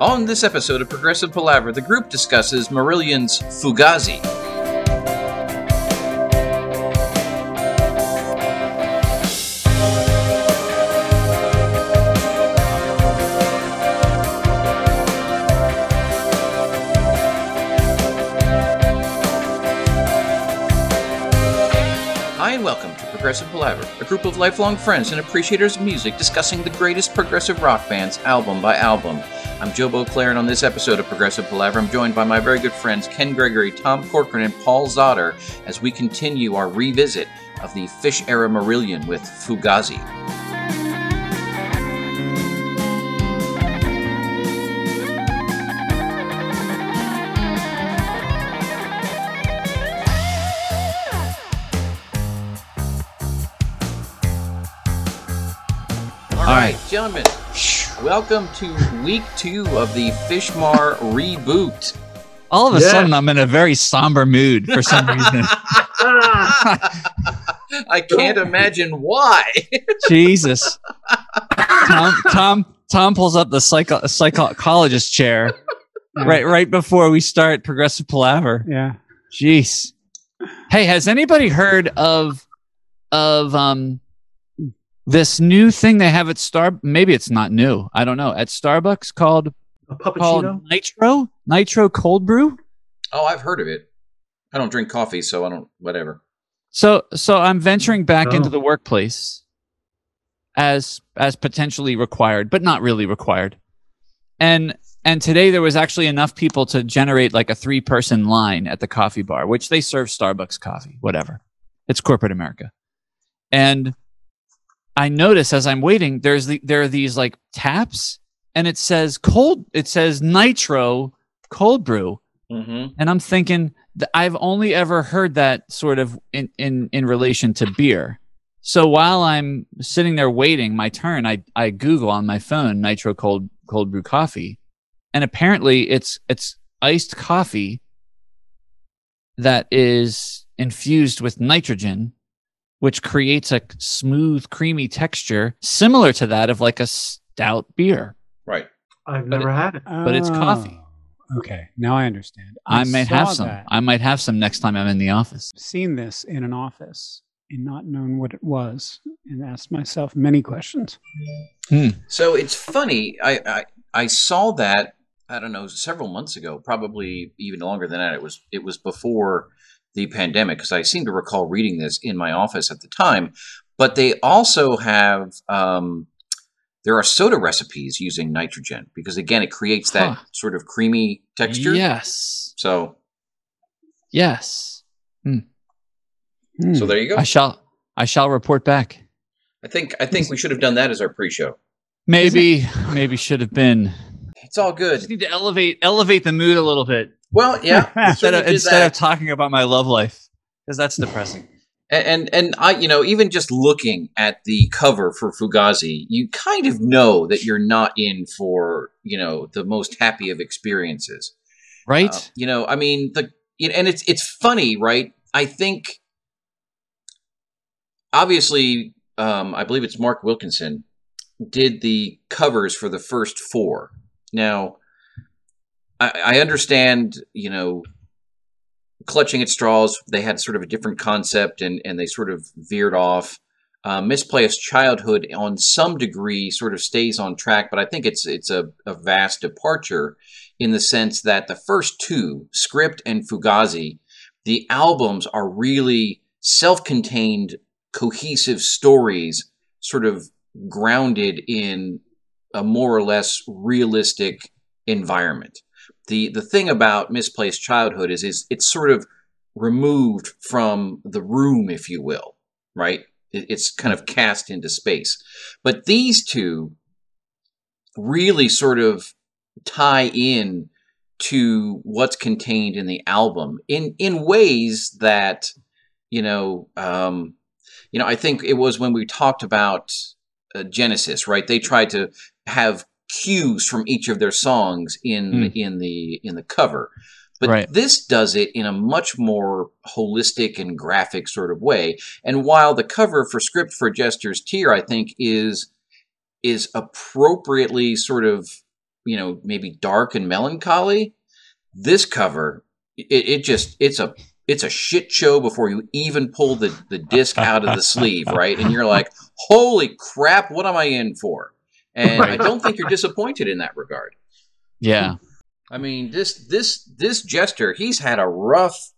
On this episode of Progressive Palaver, the group discusses Marillion's Fugazi. Hi, and welcome to Progressive Palaver, a group of lifelong friends and appreciators of music discussing the greatest progressive rock bands album by album. I'm Joe Beauclair, and on this episode of Progressive Palaver, I'm joined by my very good friends Ken Gregory, Tom Corcoran, and Paul Zotter as we continue our revisit of the Fish era Marillion with Fugazi. Welcome to week two of the Fishmar reboot. All of a Yeah. sudden, I'm in a very somber mood for some reason. I can't imagine why. Jesus. Tom, Tom, Tom pulls up the psycho, psychologist chair right, right before we start progressive palaver. Yeah. Jeez. Hey, has anybody heard of of um this new thing they have at Star? Maybe it's not new. I don't know. At Starbucks called A called puppuccino? Nitro Nitro Cold Brew. Oh, I've heard of it. I don't drink coffee, so I don't. Whatever. So so I'm venturing back Oh. into the workplace as as potentially required, but not really required. And and today there was actually enough people to generate like a three person line at the coffee bar, which they serve Starbucks coffee, whatever. It's corporate America. And I notice as I'm waiting, there's the, there are these like taps and it says cold it says nitro cold brew Mm-hmm. and I'm thinking th- I've only ever heard that sort of in in in relation to beer. So while I'm sitting there waiting my turn, I I Google on my phone nitro cold cold brew coffee, and apparently it's it's iced coffee that is infused with nitrogen, which creates a smooth, creamy texture similar to that of like a stout beer. Right. I've but never it- had it. but it's coffee. Oh, Okay, now I understand. I, might have some. that. I might have some next time I'm in the office. seen this in an office and not known what it was, and asked myself many questions. Hmm. So it's funny. I, I I saw that. I don't know several months ago, probably even longer than that. It was it was before the pandemic because I seem to recall reading this in my office at the time. But they also have um, there are soda recipes using nitrogen because again it creates that Huh. sort of creamy texture. Yes. So Yes. Hmm. so there you go. I shall I shall report back. I think I think we should have done that as our pre-show. Maybe maybe should have been. It's all good. just need to elevate elevate the mood a little bit Well, yeah. instead of instead of talking about my love life because that's depressing. And, and and I, you know, even just looking at the cover for Fugazi, you kind of know that you're not in for you know the most happy of experiences, Right? Uh, you know, I mean the and it's it's funny, right? I think obviously, um, I believe it's Mark Wilkinson did the covers for the first four. Now, I, understand, you know, clutching at straws. They had sort of a different concept, and and they sort of veered off. Uh, Misplaced childhood, on some degree, sort of stays on track, but I think it's it's a, a vast departure in the sense that the first two, Script and Fugazi, the albums are really self-contained, cohesive stories, sort of grounded in a more or less realistic environment. The the thing about misplaced childhood is is it's sort of removed from the room, if you will, right? It- It's kind of cast into space. But these two really sort of tie in to what's contained in the album in in ways that you know um you know i think it was when we talked about uh, genesis right they tried to have cues from each of their songs in Mm. in the in the cover but Right. this does it in a much more holistic and graphic sort of way and while the cover for script for jester's tear i think is is appropriately sort of you know, maybe dark and melancholy. This cover, it, it just it's a it's a shit show before you even pull the, the disc out of the sleeve, right? And you're like, holy crap, what am I in for? And I don't think you're disappointed in that regard. Yeah. I mean, this this this jester, he's had a rough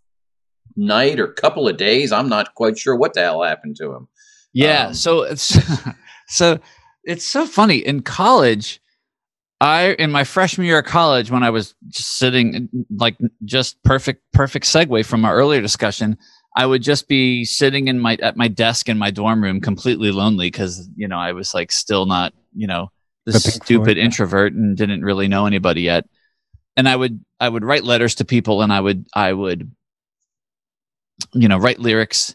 night or couple of days. I'm not quite sure what the hell happened to him. Yeah. Um, so it's so it's so funny. In college, I in my freshman year of college, when I was just sitting like just perfect perfect segue from our earlier discussion, I would just be sitting in my at my desk in my dorm room completely lonely because you know I was like still not, you know, this Floyd, stupid introvert and didn't really know anybody yet. And I would I would write letters to people and I would I would you know write lyrics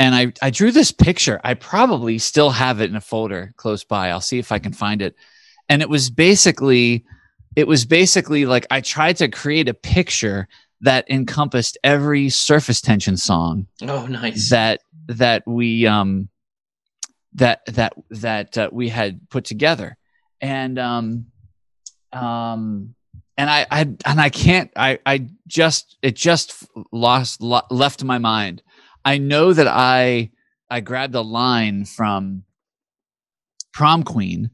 and I, I drew this picture. I probably still have it in a folder close by. I'll see if I can find it. And it was basically, it was basically like I tried to create a picture that encompassed every surface tension song Oh, nice. that that we um that that that uh, we had put together and um um and I, I and I can't I I just it just lost lo- left my mind. I know that I I grabbed a line from Prom Queen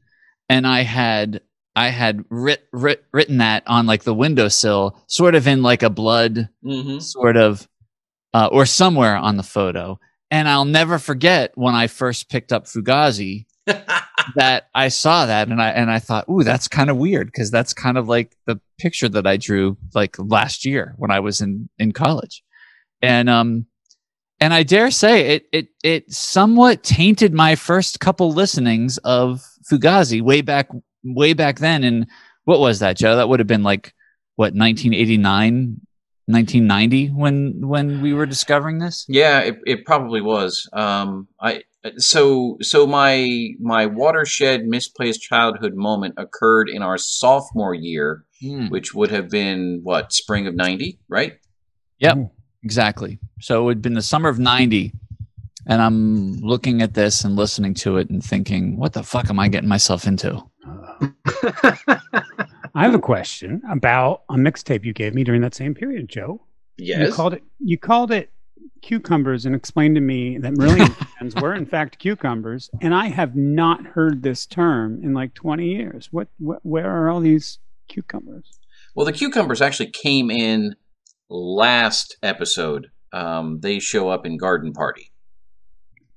and I had I had writ, writ, written that on like the windowsill sort of in like a blood hmm sort of uh, or somewhere on the photo. And I'll never forget when I first picked up Fugazi that I saw that and I and I thought, ooh, that's kind of weird because that's kind of like the picture that I drew like last year when I was in in college, and um, and I dare say it it it somewhat tainted my first couple listenings of Fugazi way back way back then. And what was that, Joe? That would have been like what 1989. 1990 when when we were discovering this Yeah, it, it probably was. Um, I so so my my watershed misplaced childhood moment occurred in our sophomore year, Hmm. which would have been what spring of '90, right? Yep. Exactly. So it would have been the summer of 90. And I'm looking at this and listening to it and thinking, what the fuck am I getting myself into? I have a question about a mixtape you gave me during that same period, Joe. Yes. You called it you called it cucumbers and explained to me that Marillion fans were in fact cucumbers, and I have not heard this term in like 20 years. What, what where are all these cucumbers? Well, the cucumbers actually came in last episode. Um, they show up in Garden Party,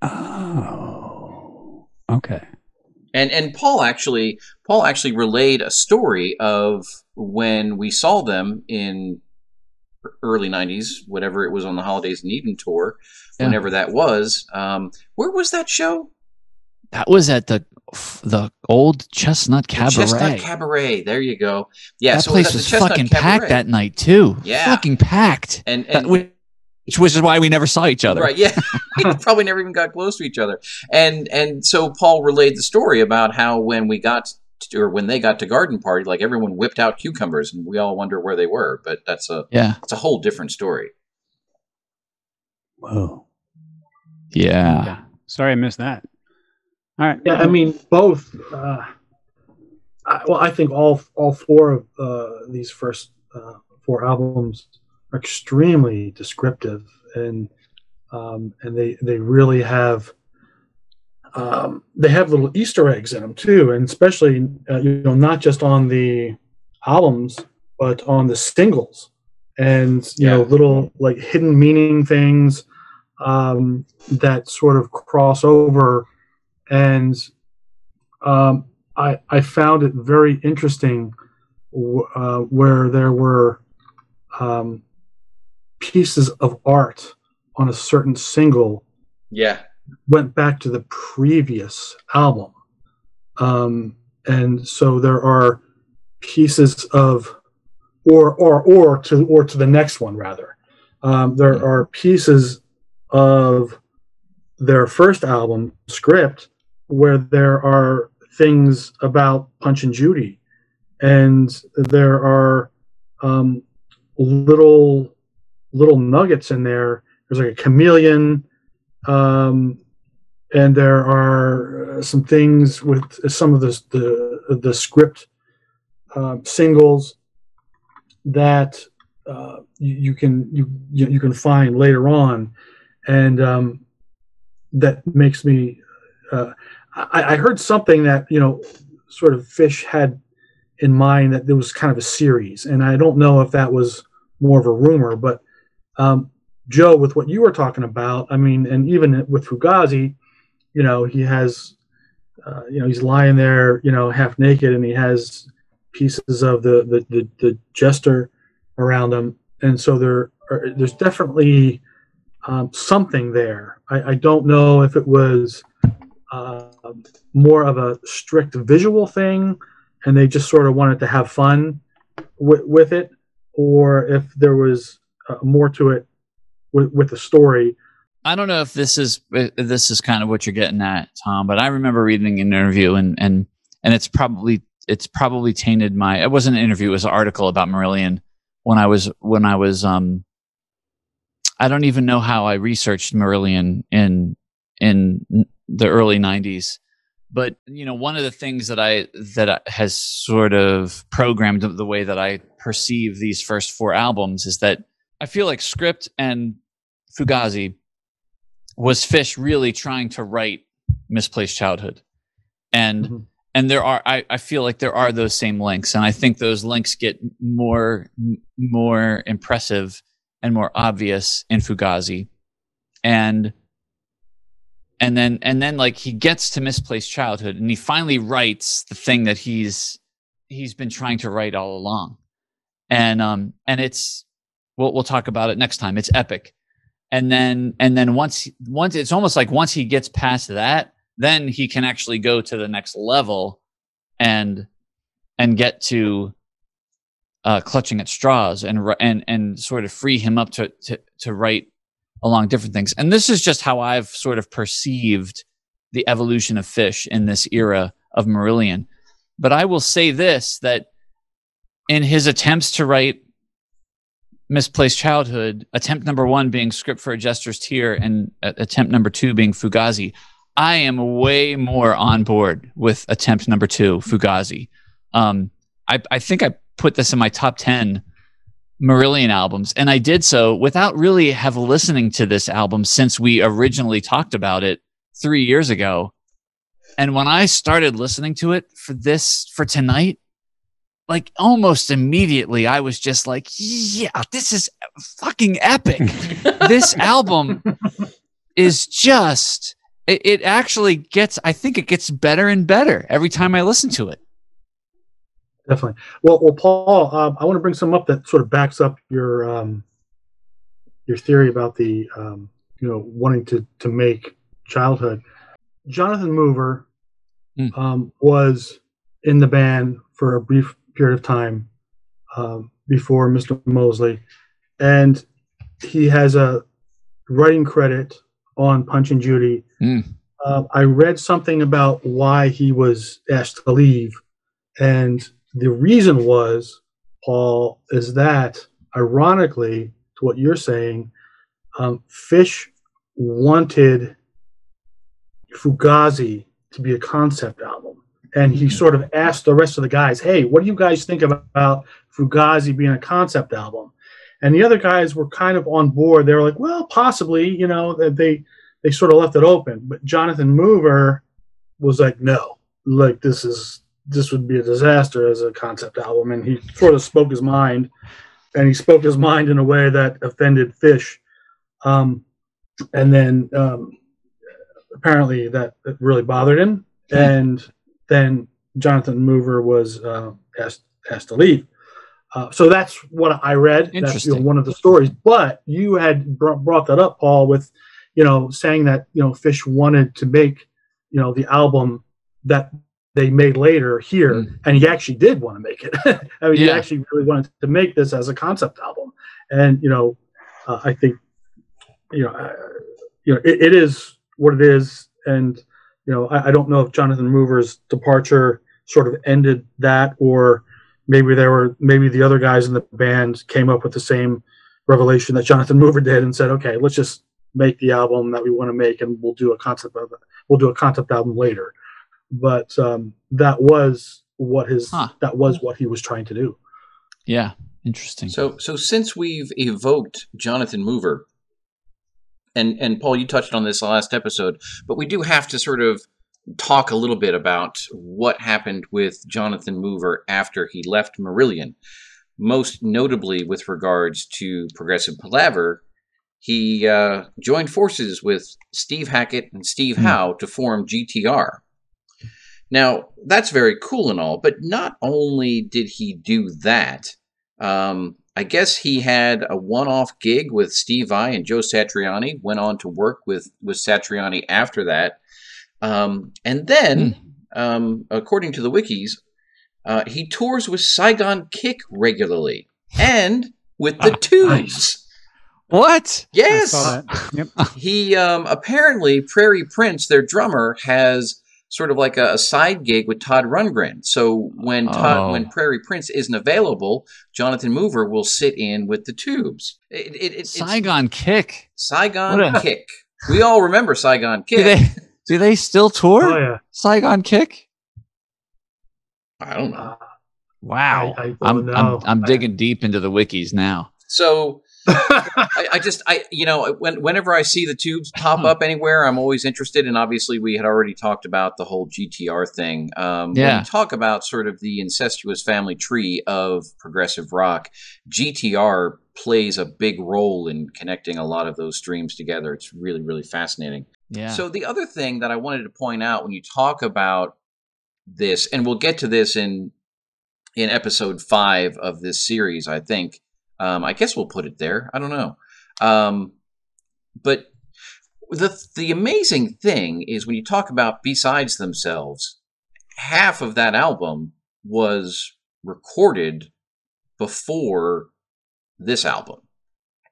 Oh. Okay. And and Paul actually Paul actually relayed a story of when we saw them in early '90s, whatever it was on the Holidays in Eden tour, Yeah. whenever that was. Um, where was that show? That was at the the old Chestnut The Cabaret. Chestnut Cabaret. There you go. Yeah, that so it was place was fucking Cabaret. packed that night too. Yeah. Fucking packed. and and which which is why we never saw each other. Right. Yeah. we probably never even got close to each other. And and so Paul relayed the story about how when we got to, or when they got to garden party, like everyone whipped out cucumbers, and we all wonder where they were. But that's a Yeah. it's a whole different story. Whoa. Yeah. Okay. Sorry I missed that. All right. Yeah, I mean both. Uh, I, well, I think all all four of uh, these first uh, four albums are extremely descriptive, and um, and they they really have um, they have little Easter eggs in them too, and especially uh, you know not just on the albums but on the singles, and you know little like hidden meaning things um, that sort of cross over. And um, I, I found it very interesting w- uh, where there were um, pieces of art on a certain single Yeah. went back to the previous album um, and so there are pieces of or or or to or to the next one rather um, there Hmm. are pieces of their first album script where there are things about punch and judy and there are um, little little nuggets in there there's like a chameleon um, and there are uh, some things with some of the the, the script um, singles that uh, you, you can you you can find later on, and um, that makes me. Uh, I, I heard something that you know, sort of Fish had in mind that there was kind of a series, and I don't know if that was more of a rumor, but um, Joe, with what you were talking about, I mean, and even with Fugazi, you know, he has, uh, you know, he's lying there, you know, half naked, and he has pieces of the the the, the jester around him, and so there are, there's definitely um, something there. I, I don't know if it was uh, more of a strict visual thing, and they just sort of wanted to have fun with, with it, or if there was uh, more to it with, with the story. I don't know if this is if this is kind of what you're getting at, Tom, but I remember reading an interview and and and it's probably it's probably tainted my it wasn't an interview, it was an article about Marillion when I was when I was um I don't even know how I researched Marillion in in the early 90s but you know one of the things that i that has sort of programmed the way that i perceive these first four albums is that i feel like script and fugazi was fish really trying to write misplaced childhood. And Mhm. and there are I, I feel like there are those same links and i think those links get more m- more impressive and more obvious in fugazi. And and then and then like he gets to misplaced childhood and he finally writes the thing that he's he's been trying to write all along. And um and it's we'll, we'll talk about it next time it's epic and then and then once once it's almost like once he gets past that then he can actually go to the next level and and get to uh, clutching at straws and and and sort of free him up to to to write along different things. And this is just how I've sort of perceived the evolution of fish in this era of Marillion. But I will say this that in his attempts to write misplaced childhood, attempt number one being script for a jester's tear, and uh, attempt number two being Fugazi, I am way more on board with attempt number two, Fugazi. Um, I, I think I put this in my top 10 Marillion albums. And I did so without really have listening to this album since we originally talked about it three years ago. And when I started listening to it for this, for tonight, like almost immediately, I was just like, yeah, this is fucking epic. this album is just, it, it actually gets, I think it gets better and better every time I listen to it. Definitely. Well, well, Paul, um, I want to bring some up that sort of backs up your um, your theory about the um, you know wanting to to make childhood. Jonathan Mover Mm. um, was in the band for a brief period of time um, before Mr. Mosley, and he has a writing credit on Punch and Judy. Mm. Uh, I read something about why he was asked to leave, and the reason was, Paul, is that ironically to what you're saying, um, Fish wanted Fugazi to be a concept album. And he sort of asked the rest of the guys, hey, what do you guys think about Fugazi being a concept album? And the other guys were kind of on board. They were like, well, possibly, you know, they they sort of left it open. But Jonathan Mover was like, no, like this is this would be a disaster as a concept album. And he sort of spoke his mind, and he spoke his mind in a way that offended Fish. Um, and then um, apparently that really bothered him. And then Jonathan Mover was uh, asked asked to leave. Uh, so that's what I read. That's you know, Interesting. one of the stories. But you had br- brought that up, Paul, with you know saying that you know Fish wanted to make you know the album that they made later here, Mm. and he actually did want to make it. I mean, he actually really wanted to make this as a concept album, and you know, uh, I think you know, uh, you know, it, it is what it is, and you know, I, I don't know if Jonathan Mover's departure sort of ended that, or maybe there were maybe the other guys in the band came up with the same revelation that Jonathan Mover did and said, okay, let's just make the album that we want to make, and we'll do a concept of it. We'll do a concept album later. But um, that was what his Huh. that was what he was trying to do. Yeah, interesting. So, so since we've evoked Jonathan Mover, and and Paul, you touched on this last episode, but we do have to sort of talk a little bit about what happened with Jonathan Mover after he left Marillion. Most notably, with regards to Progressive Palaver, he uh, joined forces with Steve Hackett and Steve Hmm. Howe to form GTR. Now, that's very cool and all, but not only did he do that, um, I guess he had a one-off gig with Steve Vai and Joe Satriani. Went on to work with with Satriani after that, um, and then, um, according to the wikis, uh, he tours with Saigon Kick regularly and with the Ah, Tubes. nice. what? Yes, I. Yep. he um, apparently Prairie Prince, their drummer, has sort of like a, a side gig with Todd Rundgren. So when Todd, Oh. when Prairie Prince isn't available, Jonathan Mover will sit in with the Tubes. It, it, it, it's Saigon Kick. Saigon a- Kick. We all remember Saigon Do Kick. they do they still tour Oh yeah. Saigon Kick? I don't know. Wow. I- I don't I'm, know. I'm I'm I- digging deep into the wikis now. So I, I just I you know when whenever I see the tubes pop up anywhere, I'm always interested. And obviously, we had already talked about the whole GTR thing. Um, When you talk about sort of the incestuous family tree of progressive rock, GTR plays a big role in connecting a lot of those streams together. It's really really fascinating. Yeah. So the other thing that I wanted to point out when you talk about this, and we'll get to this in in episode five of this series, I think. Um, I guess we'll put it there. I don't know. Um, but the the amazing thing is when you talk about B-sides themselves, half of that album was recorded before this album.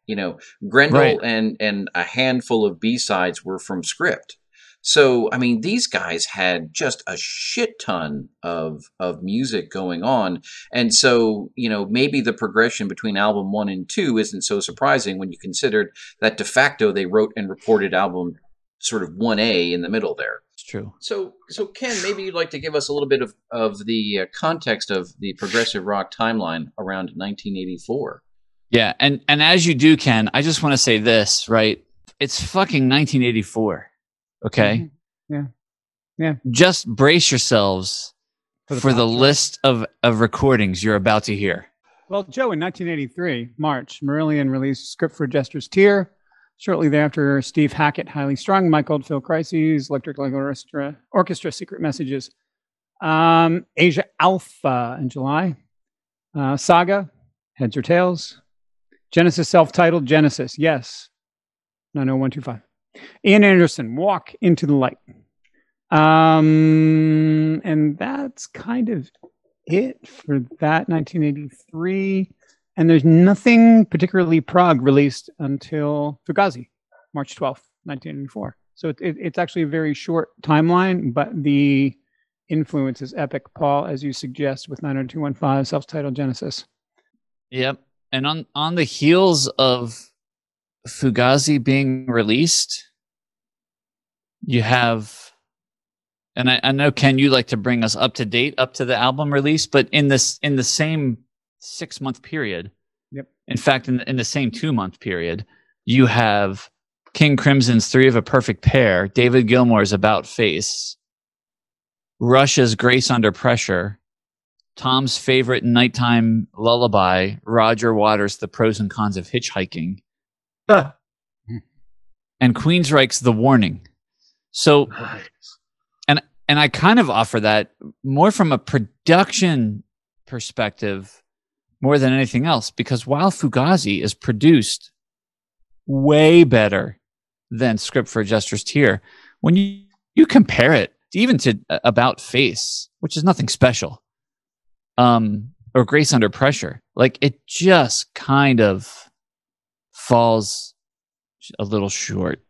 You know, Grendel Right. and and a handful of B-sides were from script. So, I mean, these guys had just a shit ton of of music going on. And so, you know, maybe the progression between album 1 and 2 isn't so surprising when you considered that de facto they wrote and recorded album sort of 1A in the middle there. it's true. So, so Ken, maybe you'd like to give us a little bit of, of the uh, context of the progressive rock timeline around 1984. Yeah, and and as you do, Ken, I just want to say this, right? It's fucking 1984. Okay. Yeah. Yeah. Just brace yourselves For for the the, pop chart. list of of recordings you're about to hear. Well, Joe, in 1983, March, Marillion released Script for a Jester's Tear. Shortly thereafter, Steve Hackett, Highly Strung, Mike Oldfield Crises, Electric Light Orchestra, Orchestra Secret Messages, um, Asia Alpha in July, uh, Saga, Heads or Tails, Genesis self titled Genesis, yes, 90125. Ian Anderson, Walk into the Light. Um, and that's kind of it for that 1983. And there's nothing particularly prog released until Fugazi, March 12th, 1984. So it, it, it's actually a very short timeline, but the influence is epic, Paul, as you suggest with 90215 self titled Genesis. Yep. And on on the heels of Fugazi being released, you have and I, I know Ken, you like to bring us up to date up to the album release, but in this in the same six month period, Yep. In fact, in in the same two month period, you have King Crimson's Three of a Perfect Pair, David Gilmour's About Face, Rush's Grace Under Pressure, Tom's favorite nighttime lullaby, Roger Waters' The Pros and Cons of Hitchhiking, Ah, and Queensryche's The Warning. So, nice. and I kind of offer that more from a production perspective more than anything else, because while Fugazi is produced way better than Script for a Jester's Tear, when you, you compare it even to uh, About Face, which is nothing special, um, or Grace Under Pressure, like it just kind of falls a little short.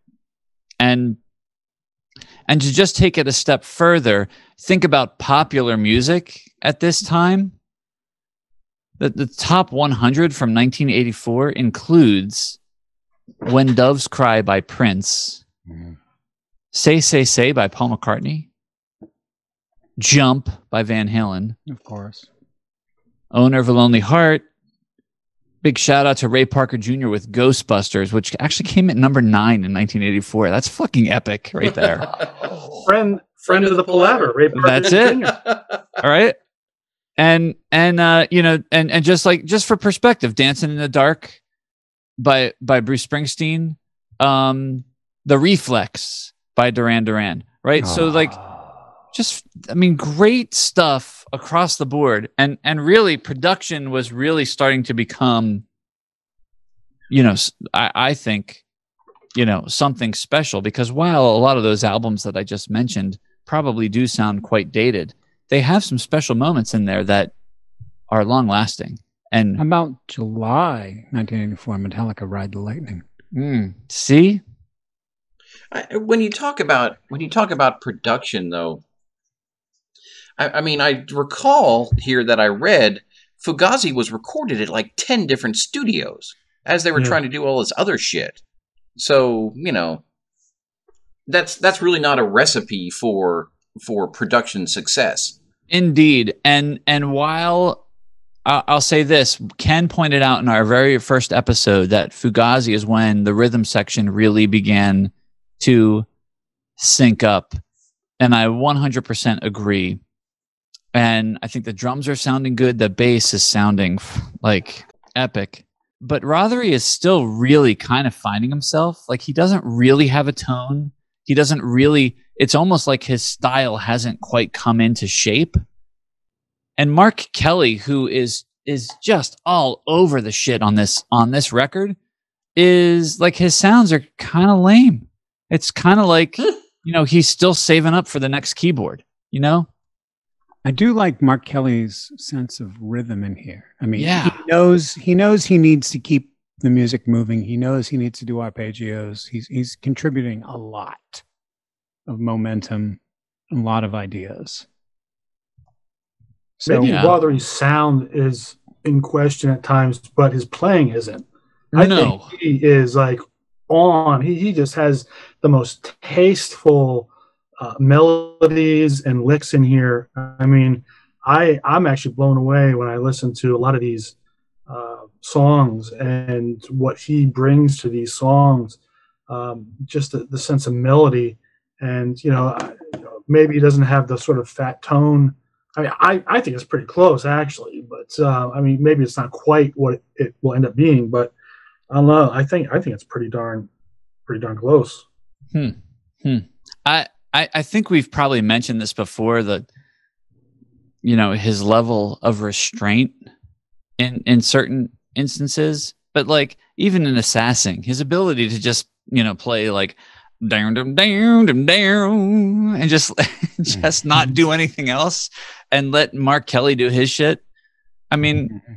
And and to just take it a step further, think about popular music at this time. The, the top 100 from 1984 includes When Doves Cry by Prince, mm-hmm. Say Say Say by Paul McCartney, Jump by Van Halen, Of course. Owner of a Lonely Heart. Big shout out to Ray Parker Jr. with Ghostbusters, which actually came at number nine in 1984. That's fucking epic right there. Friend, friend of the palaver. Ray Parker That's it. All right. And and uh, you know, and and just like just for perspective, Dancing in the Dark by by Bruce Springsteen, um, The Reflex by Duran Duran, right? So like just I mean, great stuff across the board, and and really production was really starting to become, you know, I, I think, you know, something special because while a lot of those albums that I just mentioned probably do sound quite dated, they have some special moments in there that are long lasting. And about July 1984 Metallica Ride the Lightning? mm, see, I, when you talk about when you talk about production, though, I, I mean, I recall here that I read Fugazi was recorded at like ten different studios as they were Yeah. trying to do all this other shit. So you know, that's that's really not a recipe for for production success. Indeed, and and while I- I'll say this, Ken pointed out in our very first episode that Fugazi is when the rhythm section really began to sync up, and I 100% agree. And I think the drums are sounding good. The bass is sounding like epic. But Rothery is still really kind of finding himself. Like he doesn't really have a tone. He doesn't really, it's almost like his style hasn't quite come into shape. And Mark Kelly, who is is just all over the shit on this on this record, is like his sounds are kind of lame. It's kind of like, you know, he's still saving up for the next keyboard, you know? I do like Mark Kelly's sense of rhythm in here. I mean, Yeah. he knows he knows he needs to keep the music moving. He knows he needs to do arpeggios. He's he's contributing a lot of momentum, a lot of ideas. So Maybe Yeah. Rothery's sound is in question at times, but his playing isn't. I no. think he is like on. He he just has the most tasteful uh, melodies and licks in here. I mean, I I'm actually blown away when I listen to a lot of these uh, songs and what he brings to these songs. Um, just the, the sense of melody, and you know, maybe he doesn't have the sort of fat tone. I mean, I, I think it's pretty close actually, but uh, I mean, maybe it's not quite what it will end up being, but I don't know. I think I think it's pretty darn, pretty darn close. Hmm. Hmm. I, I I think we've probably mentioned this before that you know his level of restraint in in certain instances, but like even in assassin, his ability to just you know play like down down down down down and just mm-hmm. just not do mm-hmm. anything else and let Mark Kelly do his shit. I mean, mm-hmm.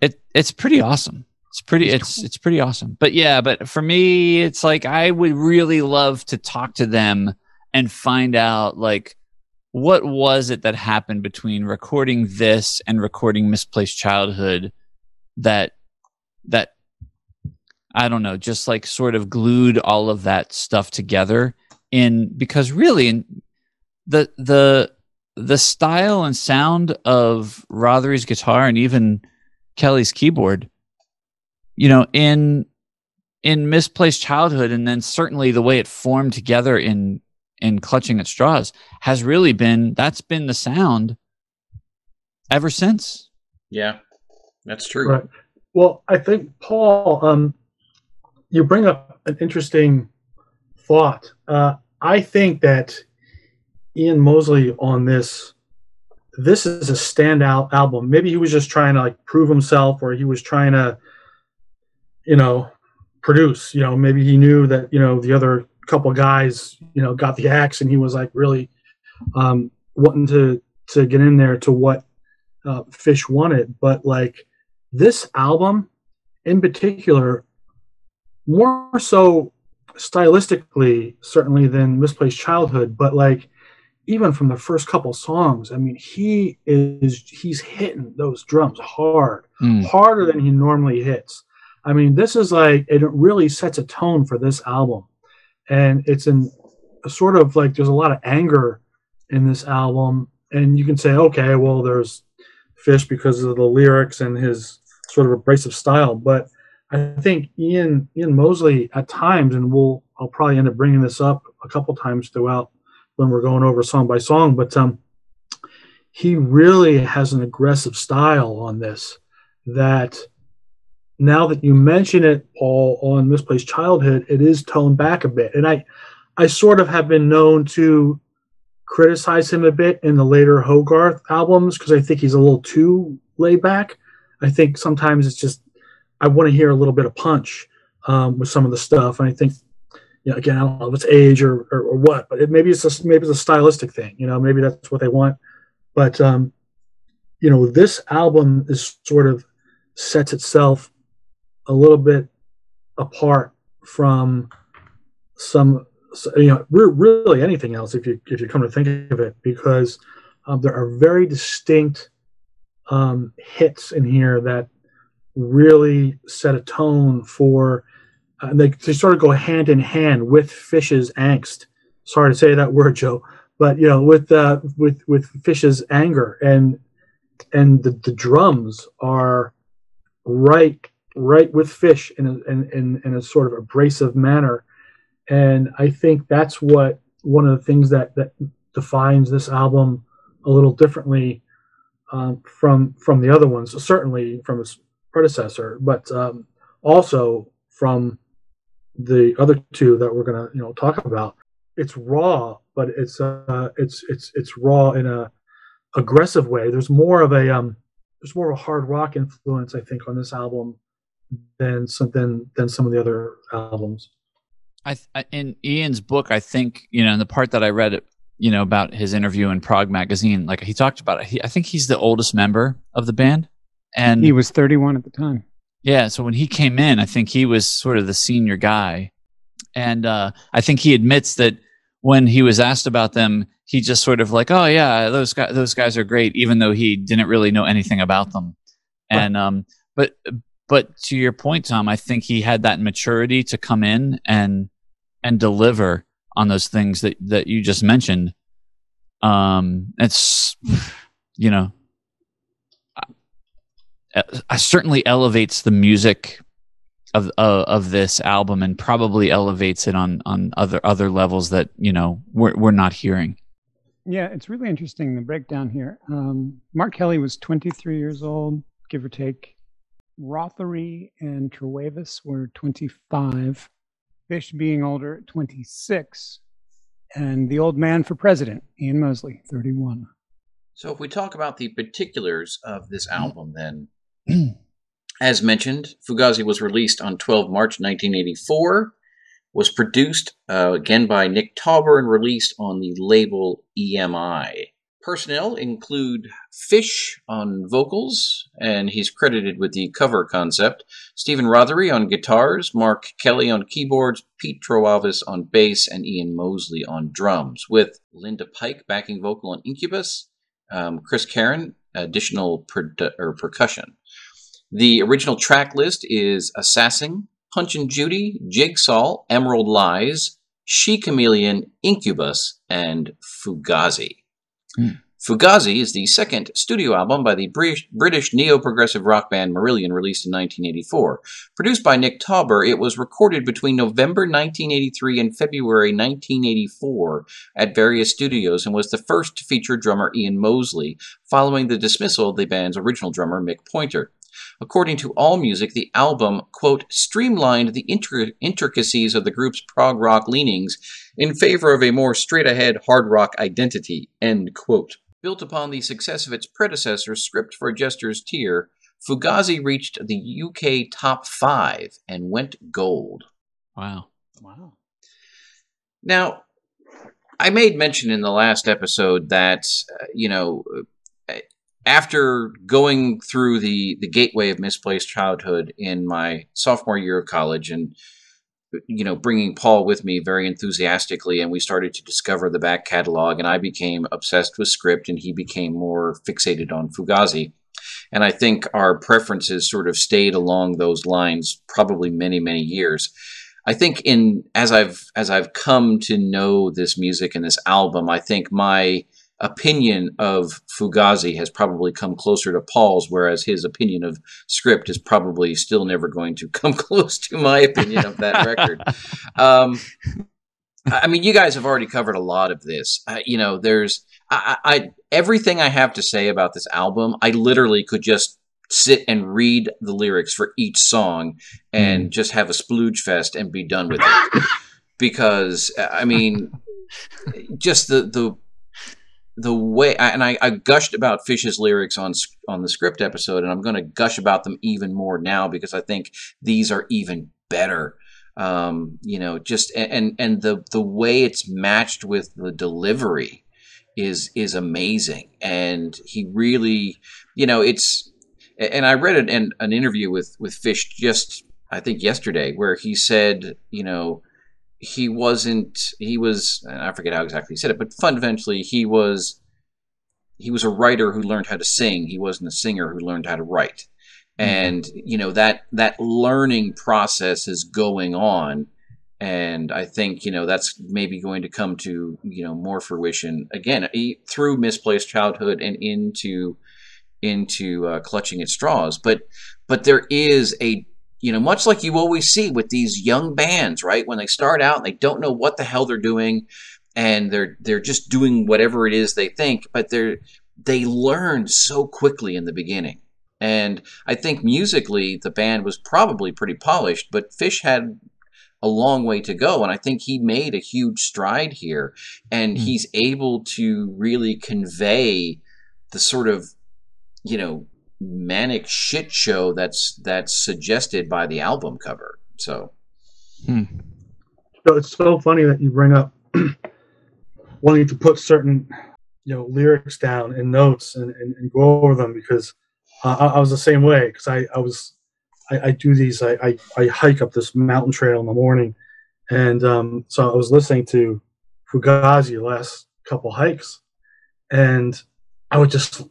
it it's pretty awesome. It's pretty it's it's pretty awesome. But yeah, but for me it's like I would really love to talk to them and find out like what was it that happened between recording this and recording misplaced childhood that that I don't know, just like sort of glued all of that stuff together in because really in the the the style and sound of Rothery's guitar and even Kelly's keyboard, you know, in in misplaced childhood, and then certainly the way it formed together in in clutching at straws has really been that's been the sound ever since. Yeah, that's true. Right. Well, I think Paul, um, you bring up an interesting thought. Uh, I think that Ian Mosley on this, this is a standout album. Maybe he was just trying to like prove himself, or he was trying to, you know, produce. You know, maybe he knew that you know the other couple guys, you know, got the axe, and he was like really um, wanting to to get in there to what uh, Fish wanted. But like this album in particular, more so stylistically, certainly than Misplaced Childhood, but like even from the first couple songs, I mean, he is he's hitting those drums hard, Mm. harder than he normally hits. I mean, this is like it really sets a tone for this album, and it's in a sort of like there's a lot of anger in this album, and you can say, okay, well, there's Fish because of the lyrics and his sort of abrasive style, but I think Ian Ian Mosley at times, and we'll I'll probably end up bringing this up a couple times throughout when we're going over song by song, but um, he really has an aggressive style on this that now that you mention it, Paul, on Misplaced Childhood, it is toned back a bit. And I, I sort of have been known to criticize him a bit in the later Hogarth albums because I think he's a little too laid back. I think sometimes it's just I want to hear a little bit of punch um, with some of the stuff, and I think, you know, again, I don't know if it's age or, or, or what, but it, maybe it's a maybe it's a stylistic thing. You know, maybe that's what they want. But um, you know, this album is sort of sets itself a little bit apart from some you know really anything else if you if you come to think of it because um, there are very distinct um, hits in here that really set a tone for uh, they, they sort of go hand in hand with fish's angst. Sorry to say that word joe but you know with uh, with with fish's anger and and the, the drums are right right with fish in a, in, in, in a sort of abrasive manner. And i think that's what one of the things that that defines this album a little differently um, from from the other ones certainly from its predecessor but um, also from the other two that we're going to you know talk about. It's raw but it's uh it's it's it's raw in a aggressive way. There's more of a um there's more of a hard rock influence i think on this album than some than than some of the other albums. I, I in Ian's book, I think you know, in the part that I read, you know, about his interview in Prog magazine, like he talked about it. He, I think he's the oldest member of the band, and he was 31 at the time. Yeah, so when he came in, I think he was sort of the senior guy, and uh, I think he admits that when he was asked about them, he just sort of like, oh yeah, those guys, those guys are great, even though he didn't really know anything about them. And um, but but to your point, Tom, I think he had that maturity to come in and and deliver on those things that that you just mentioned. Um, it's you know, I, I certainly elevates the music of uh, of this album and probably elevates it on on other other levels that you know we're we're not hearing. Yeah, it's really interesting the breakdown here. Um, Mark Kelly was 23 years old, give or take, Rothery and Trewavas were 25, Fish being older at 26, and the old man for president, Ian Mosley, 31. So, if we talk about the particulars of this album, then, as mentioned, Fugazi was released on 12 March 1984, was produced uh, again by Nick Tauber, and released on the label EMI. Personnel include Fish on vocals, and he's credited with the cover concept, Stephen Rothery on guitars, Mark Kelly on keyboards, Pete Trewavas on bass, and Ian Mosley on drums, with Linda Pyke backing vocal on Incubus, um, Chris Karan additional per- percussion. The original track list is Assassin, Punch and Judy, Jigsaw, Emerald Lies, She Chameleon, Incubus, and Fugazi. Hmm. Fugazi is the second studio album by the British neo progressive rock band Marillion, released in 1984. Produced by Nick Tauber, it was recorded between November 1983 and February 1984 at various studios and was the first to feature drummer Ian Mosley, following the dismissal of the band's original drummer Mick Pointer. According to AllMusic, the album, quote, streamlined the intricacies of the group's prog rock leanings in favor of a more straight ahead hard rock identity, end quote. Built upon the success of its predecessor, Script for Jester's Tear, Fugazi reached the UK top five and went gold. Wow. Wow. Now, I made mention in the last episode that, uh, you know, after going through the the gateway of misplaced childhood in my sophomore year of college and you know bringing paul with me very enthusiastically and we started to discover the back catalog and i became obsessed with script and he became more fixated on fugazi. And i think our preferences sort of stayed along those lines probably many many years. I think in as i've as i've come to know this music and this album i think my opinion of Fugazi has probably come closer to Paul's, whereas his opinion of script is probably still never going to come close to my opinion of that record. Um, I mean, you guys have already covered a lot of this. Uh, you know, there's I, I everything I have to say about this album. I literally could just sit and read the lyrics for each song and mm. just have a splooge fest and be done with it. because I mean, just the the the way and I, I gushed about fish's lyrics on on the script episode, and I'm going to gush about them even more now because I think these are even better. Um, you know, just and and the the way it's matched with the delivery is is amazing, and he really, you know, it's. And I read an an, an interview with with fish just I think yesterday where he said, you know, he wasn't he was I forget how exactly he said it, but fundamentally he was he was a writer who learned how to sing. He wasn't a singer who learned how to write. Mm-hmm. And you know that that learning process is going on and I think you know that's maybe going to come to you know more fruition again through misplaced childhood and into into uh, clutching at straws. But but there is a you know, much like you always see with these young bands, right? When they start out and they don't know what the hell they're doing and they're they're just doing whatever it is they think, but they're they learn so quickly in the beginning. And I think musically the band was probably pretty polished, but Fish had a long way to go and I think he made a huge stride here and mm. he's able to really convey the sort of you know manic shit show that's that's suggested by the album cover. So, hmm. so it's so funny that you bring up wanting to put certain you know lyrics down in notes and, and, and go over them because uh, I, I, was the same way because I, I was I, I do these I, I, I hike up this mountain trail in the morning and um, so I was listening to Fugazi last couple hikes and I would just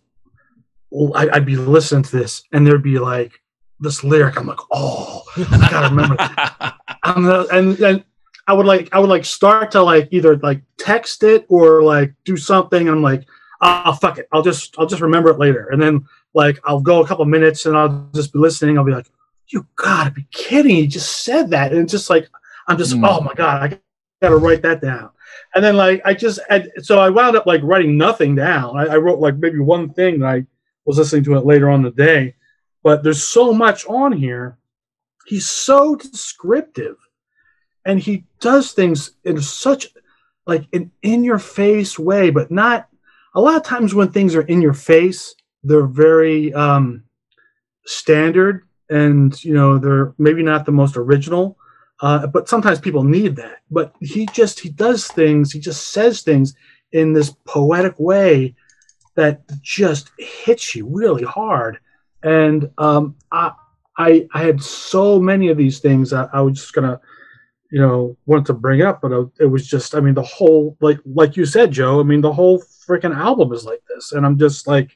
I, would be listening to this and there'd be like this lyric. I'm like, oh, I gotta remember. The, and and I would like I would like start to like either like text it or like do something. I'm like, oh fuck it, I'll just I'll just remember it later. And then like I'll go a couple minutes and I'll just be listening. I'll be like, you gotta be kidding! He just said that, and it's just like I'm just mm. oh my god, I gotta write that down. And then like I just so I wound up like writing nothing down. I, I wrote like maybe one thing that I was listening to it later on the day. But there's so much on here. He's so descriptive, and he does things in such like an in your face way, but not. A lot of times when things are in your face, they're very um, standard, and you know they're maybe not the most original. Uh, but sometimes people need that. But he just he does things. He just says things in this poetic way that just hits you really hard. And um, I, I, I had so many of these things that I was just gonna, you know, want to bring up, but it was just, I mean, the whole like like you said, Joe. I mean, the whole freaking album is like this, and I'm just like,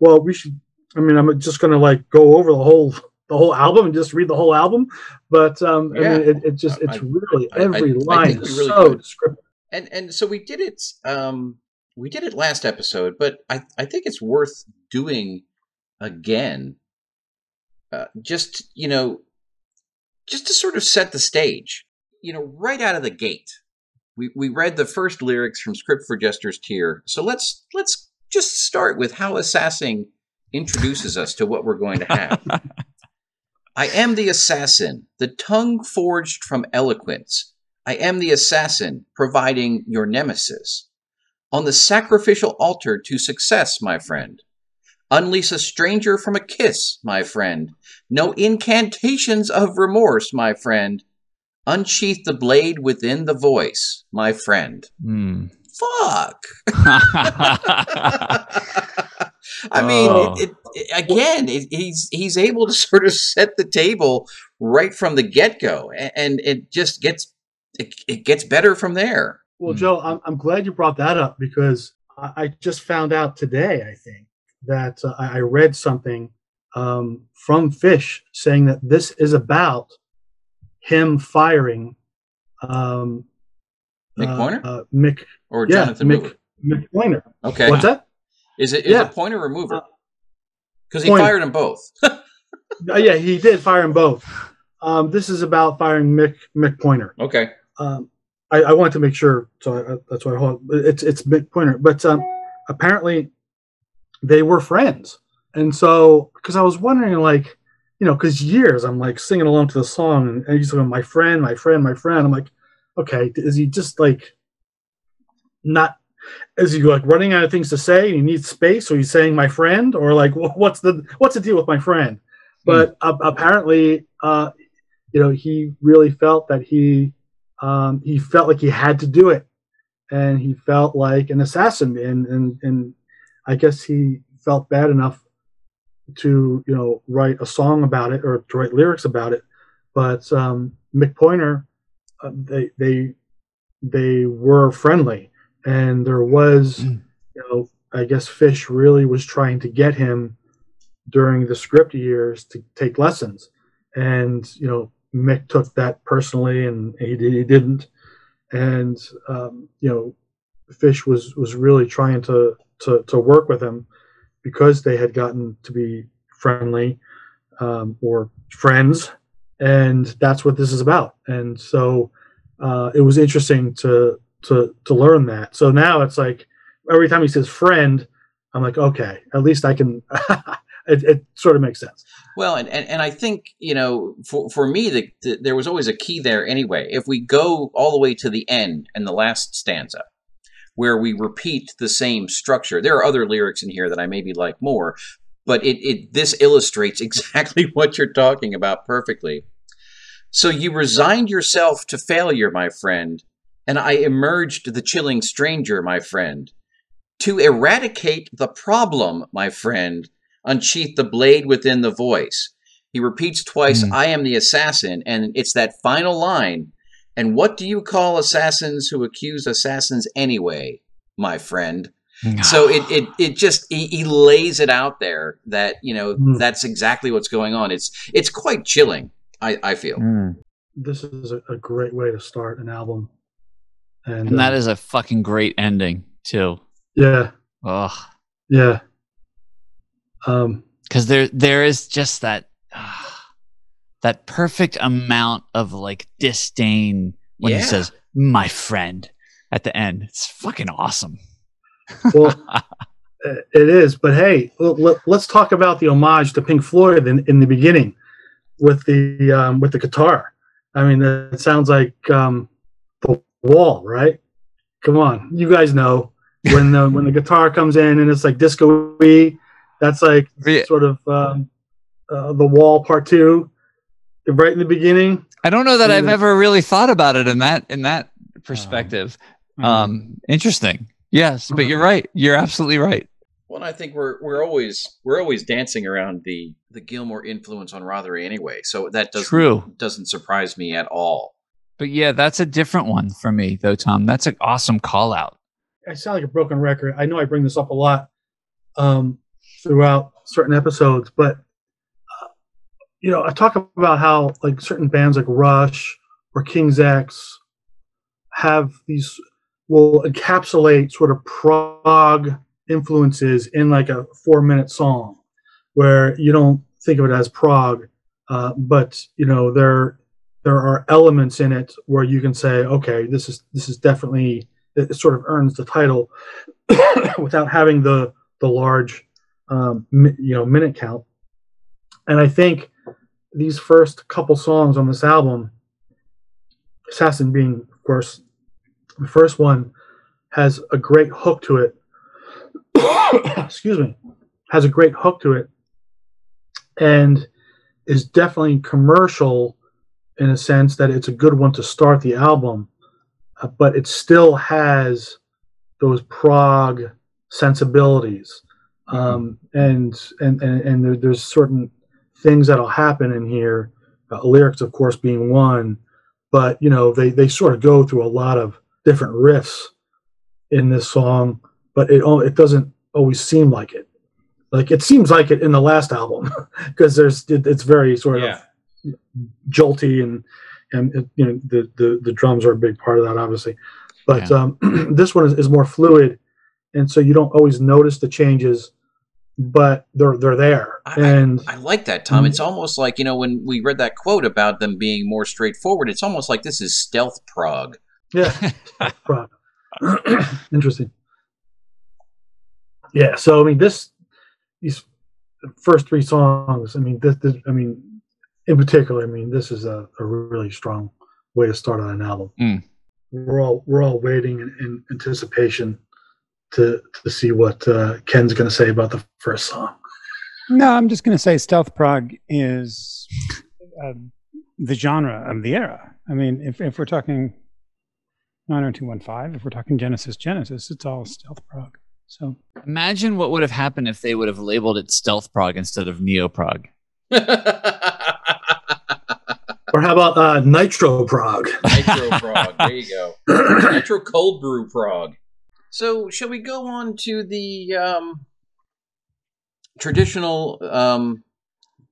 well, we should. I mean, I'm just gonna like go over the whole the whole album and just read the whole album, but um, yeah. I mean, it, it just it's I, really every I, line is really so could. descriptive. And and so we did it. Um, we did it last episode, but I, I think it's worth doing again. Uh, just, you know, just to sort of set the stage. You know, right out of the gate, we, we read the first lyrics from Script for Jester's Tear. So let's let's just start with how Assassin introduces us to what we're going to have. I am the assassin, the tongue forged from eloquence. I am the assassin, providing your nemesis on the sacrificial altar to success, my friend. Unleash a stranger from a kiss, my friend. No incantations of remorse, my friend. Unsheath the blade within the voice, my friend. Mm. Fuck. I mean, oh. it, it, again, it, he's he's able to sort of set the table right from the get go, and, and, it just gets it, gets better from there. Well, hmm. Joe, I'm, I'm glad you brought that up because I, I just found out today, I think, that uh, I read something um, from Fish saying that this is about him firing um, Mick uh, Pointer, uh, Mick or Jonathan yeah, Mick, Mick Pointer. Okay. What's that? Is it is Yeah. it pointer or mover? Uh, Because he Pointer. fired them both. Uh, yeah, he did fire them both. Um, this is about firing Mick Mick Pointer. okay. Um, I, I wanted to make sure, so I, that's why I hold. It's it's Pointer, but um, apparently they were friends, and so because I was wondering, like, you know, because years I'm like singing along to the song, and, and he's going, "My friend, my friend, my friend." I'm like, okay, is he just like not? Is he like running out of things to say and he needs space, or he's saying "my friend," or like, wh- what's the what's the deal with my friend? But uh, apparently, uh, you know, he really felt that he um, he felt like he had to do it, and he felt like an assassin, and and and I guess he felt bad enough to you know write a song about it or to write lyrics about it. But um, Mick Pointer, uh, they they they were friendly, and there was Mm. you know I guess Fish really was trying to get him during the script years to take lessons, and you know Mick took that personally, and he, he didn't. And um, you know, Fish was was really trying to to to work with him because they had gotten to be friendly um, or friends, and that's what this is about. And so uh, it was interesting to to to learn that. So now it's like every time he says friend, I'm like, okay, at least I can. it, it sort of makes sense. Well, and, and, and I think, you know, for, for me, the, the, there was always a key there anyway. If we go all the way to the end and the last stanza, where we repeat the same structure, there are other lyrics in here that I maybe like more, but it, it this illustrates exactly what you're talking about perfectly. So you resigned yourself to failure, my friend, and I emerged the chilling stranger, my friend. To eradicate the problem, my friend, unsheath the blade within the voice. He repeats twice, Hmm. I am the assassin, and it's that final line. And what do you call assassins who accuse assassins anyway, my friend? So it it it just he, he lays it out there that you know Hmm. that's exactly what's going on. It's it's quite chilling. I I feel. Mm. This is a, a great way to start an album. And, And that uh, is a fucking great ending too. yeah, Ugh. yeah. Um, because there there is just that ah, that perfect amount of like disdain when Yeah. he says my friend at the end it's fucking awesome well, it it is. But hey, let's talk about the homage to Pink Floyd in, in the beginning with the um, with the guitar. I mean, it sounds like um, the Wall, right? Come on, you guys know when the when the guitar comes in and it's like disco-y. That's like Yeah. sort of um, uh, the Wall Part Two, right in the beginning. i don't know that i've Yeah. ever really thought about it in that in that perspective Mhm. um interesting yes but you're right you're absolutely right Well, I think we're we're always we're always dancing around the the Gilmour influence on Rothery anyway, so that doesn't True. doesn't surprise me at all. but yeah that's a different one for me though tom that's an awesome call out I sound like a broken record. I know I bring this up a lot um, throughout certain episodes, but uh, you know, I talk about how like certain bands like Rush or King's X have these will encapsulate sort of prog influences in like a four minute song where you don't think of it as prog, uh, but you know there there are elements in it where you can say, okay, this is this is definitely it sort of earns the title without having the the large um, you know minute count. And I think these first couple songs on this album, Assassin being of course the first one, has a great hook to it. Excuse me, has a great hook to it, and is definitely commercial in a sense that it's a good one to start the album uh, but it still has those prog sensibilities um, and and and, and there, there's certain things that'll happen in here uh, lyrics of course being one but you know they they sort of go through a lot of different riffs in this song but it it doesn't always seem like it. Like it seems like it in the last album because there's it, it's very sort of jolty and and it, you know the, the the drums are a big part of that obviously. But Yeah. um, this one is, is more fluid and so you don't always notice the changes, but they're they're there. I- and I like that, Tom. Mhm. It's almost like, you know, when we read that quote about them being more straightforward, it's almost like this is stealth prog. Yeah. Right. Interesting. Yeah. So I mean, this these first three songs. I mean, this. this I mean, in particular, I mean, this is a, a really strong way to start on an album. Mm. We're all we're all waiting in, in anticipation to to see what uh, Ken's going to say about the first song. No, I'm just going to say stealth prog is uh, the genre of the era. I mean, if, if we're talking 90215, if we're talking Genesis, Genesis, it's all stealth prog. So Imagine what would have happened if they would have labeled it stealth prog instead of neo prog. Or how about uh, Nitro Prog? Nitro prog. There you go. Nitro cold brew prog. So, shall we go on to the um, traditional um,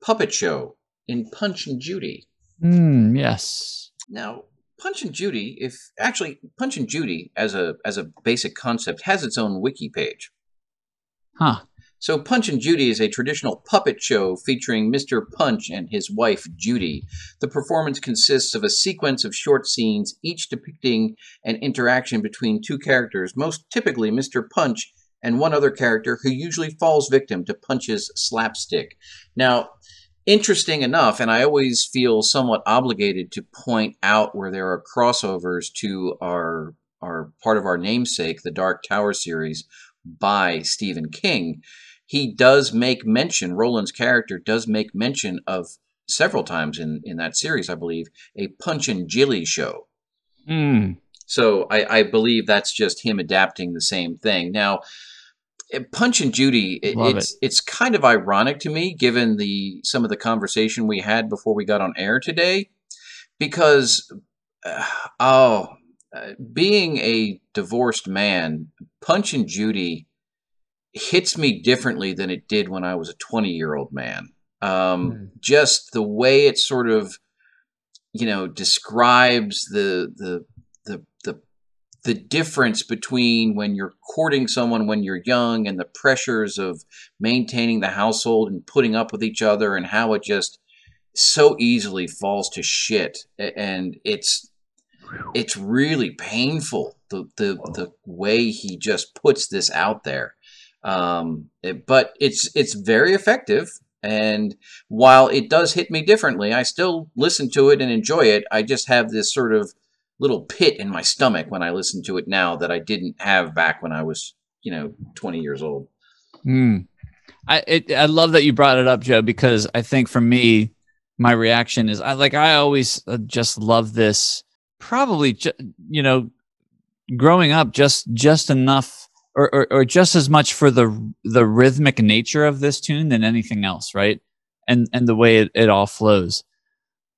puppet show in Punch and Judy? Hmm. yes. Now, Punch and Judy, if actually Punch and Judy as a as a basic concept has its own wiki page. Huh. So Punch and Judy is a traditional puppet show featuring Mr. Punch and his wife Judy. The performance consists of a sequence of short scenes, each depicting an interaction between two characters, most typically Mr. Punch and one other character who usually falls victim to Punch's slapstick. Now, interesting enough, and I always feel somewhat obligated to point out where there are crossovers to our our part of our namesake, the Dark Tower series by Stephen King. He does make mention, Roland's character does make mention of several times in, in that series, I believe, a Punch and Jilly show. Hmm. So I, I believe that's just him adapting the same thing. Now, eh, Punch and Judy, it, it's it's kind of ironic to me, given the some of the conversation we had before we got on air today, because uh, oh, uh, being a divorced man, Punch and Judy hits me differently than it did when I was a twenty year old man. Um, Hmm. Just the way it sort of, you know, describes the the the the the difference between when you're courting someone when you're young and the pressures of maintaining the household and putting up with each other and how it just so easily falls to shit and it's it's really painful the the the way he just puts this out there um it- but it's it's very effective and while it does hit me differently i still listen to it and enjoy it i just have this sort of little pit in my stomach when I listen to it now that I didn't have back when I was, you know, 20 years old. Hmm. I it, I love that you brought it up, Joe, because I think for me, my reaction is I like I always uh, just love this. Probably, ju- you know, growing up, just just enough, or, or or just as much for the the rhythmic nature of this tune than anything else, right? And and the way it, it all flows.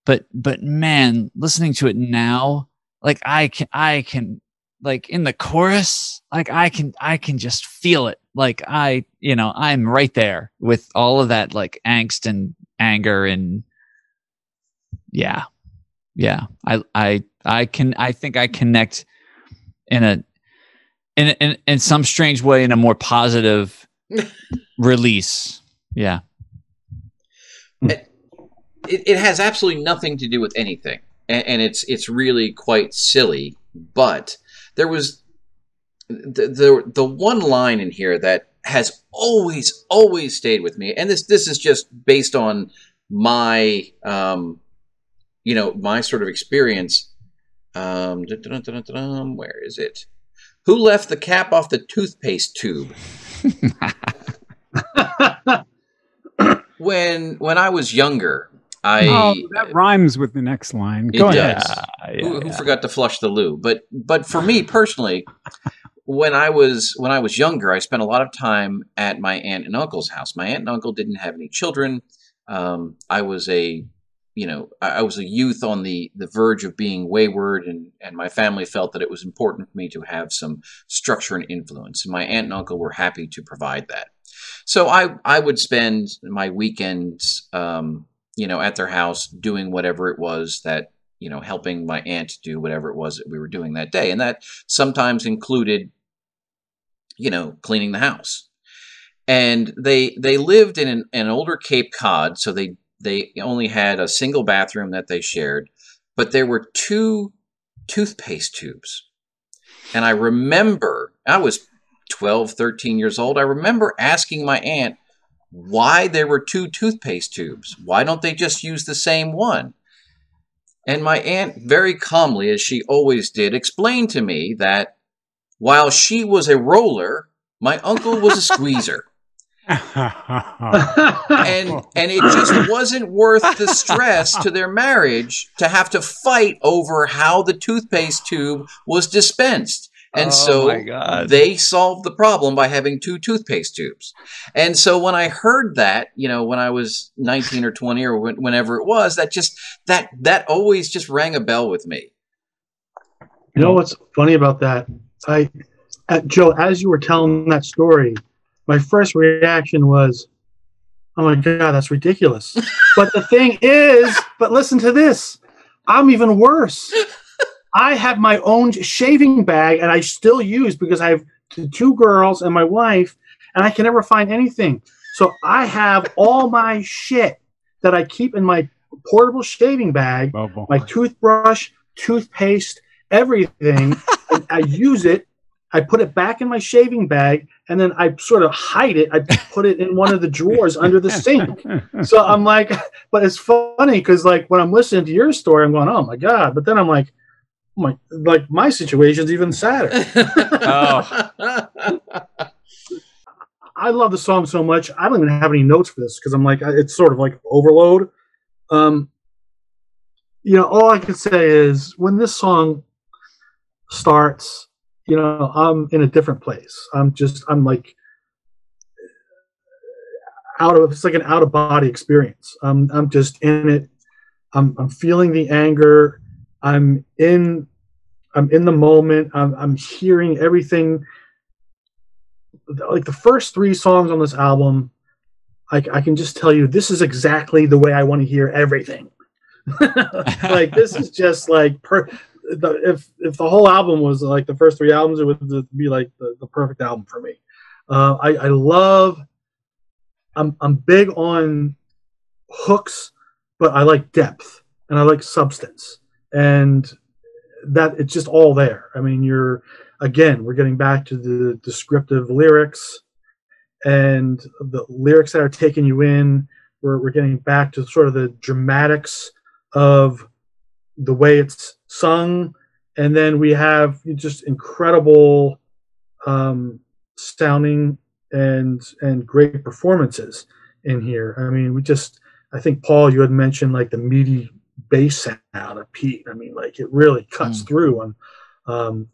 But but man, listening to it now, like I can I can like in the chorus like i can i can just feel it like i you know i'm right there with all of that like angst and anger and yeah yeah i i i can i think i connect in a in in, in some strange way in a more positive release. Yeah. It, it has absolutely nothing to do with anything. And, and it's it's really quite silly, but there was the, the the one line in here that has always always stayed with me and this this is just based on my um you know my sort of experience. Um where is it who left the cap off the toothpaste tube when when i was younger i oh, that rhymes with the next line. It Go does. ahead. yeah, who, who yeah. forgot to flush the loo but but for me personally when i was when i was younger i spent a lot of time at my aunt and uncle's house my aunt and uncle didn't have any children um, i was a you know I, I was a youth on the the verge of being wayward and and my family felt that it was important for me to have some structure and influence and my aunt and uncle were happy to provide that so i i would spend my weekends um, you know at their house doing whatever it was that you know, helping my aunt do whatever it was that we were doing that day. And that sometimes included you know, cleaning the house. And they they lived in an, an older Cape Cod, so they they only had a single bathroom that they shared, but there were two toothpaste tubes. And I remember I was 12, 13 years old. I remember asking my aunt why there were two toothpaste tubes. Why don't they just use the same one? And my aunt, very calmly, as she always did, explained to me that while she was a roller, my uncle was a squeezer. and and it just wasn't worth the stress to their marriage to have to fight over how the toothpaste tube was dispensed. And Oh so they solved the problem by having two toothpaste tubes. And so when I heard that, you know, when I was 19 or 20 or when, whenever it was, that just that that always just rang a bell with me. You know what's funny about that? I, uh, Joe, as you were telling that story, my first reaction was, "Oh my god, that's ridiculous." but the thing is, but listen to this. I'm even worse. I have my own shaving bag, and I still use because I have two girls and my wife, and I can never find anything. So I have all my shit that I keep in my portable shaving bag oh, Bobo. my toothbrush, toothpaste, everything. I use it. I put it back in my shaving bag, and then I sort of hide it. I put it in one of the drawers under the sink. So I'm like, but it's funny because like when I'm listening to your story, I'm going, oh my god. But then I'm like, oh my, like my situation's even sadder. oh. I love the song so much. I don't even have any notes for this because I'm like, it's sort of like overload. Um, you know, all I can say is when this song starts, you know, I'm in a different place. I'm just, I'm like out of, it's like an out of body experience. I'm, I'm just in it. I'm, I'm feeling the anger. I'm in, I'm in the moment. I'm, I'm hearing everything like the first three songs on this album, I, I can just tell you this is exactly the way I want to hear everything. like this is just like per, the, if if the whole album was like the first three albums, it would be like the, the perfect album for me. Uh, I, I love. I'm I'm big on hooks, but I like depth and I like substance, and that it's just all there. I mean, you're again, we're getting back to the descriptive lyrics and the lyrics that are taking you in. We're, we're getting back to sort of the dramatics of the way it's sung. And then we have just incredible um, sounding and and great performances in here. I mean, we just I think Paul, you had mentioned like the meaty bass sound of Pete. I mean, like it really cuts Mm. through on um,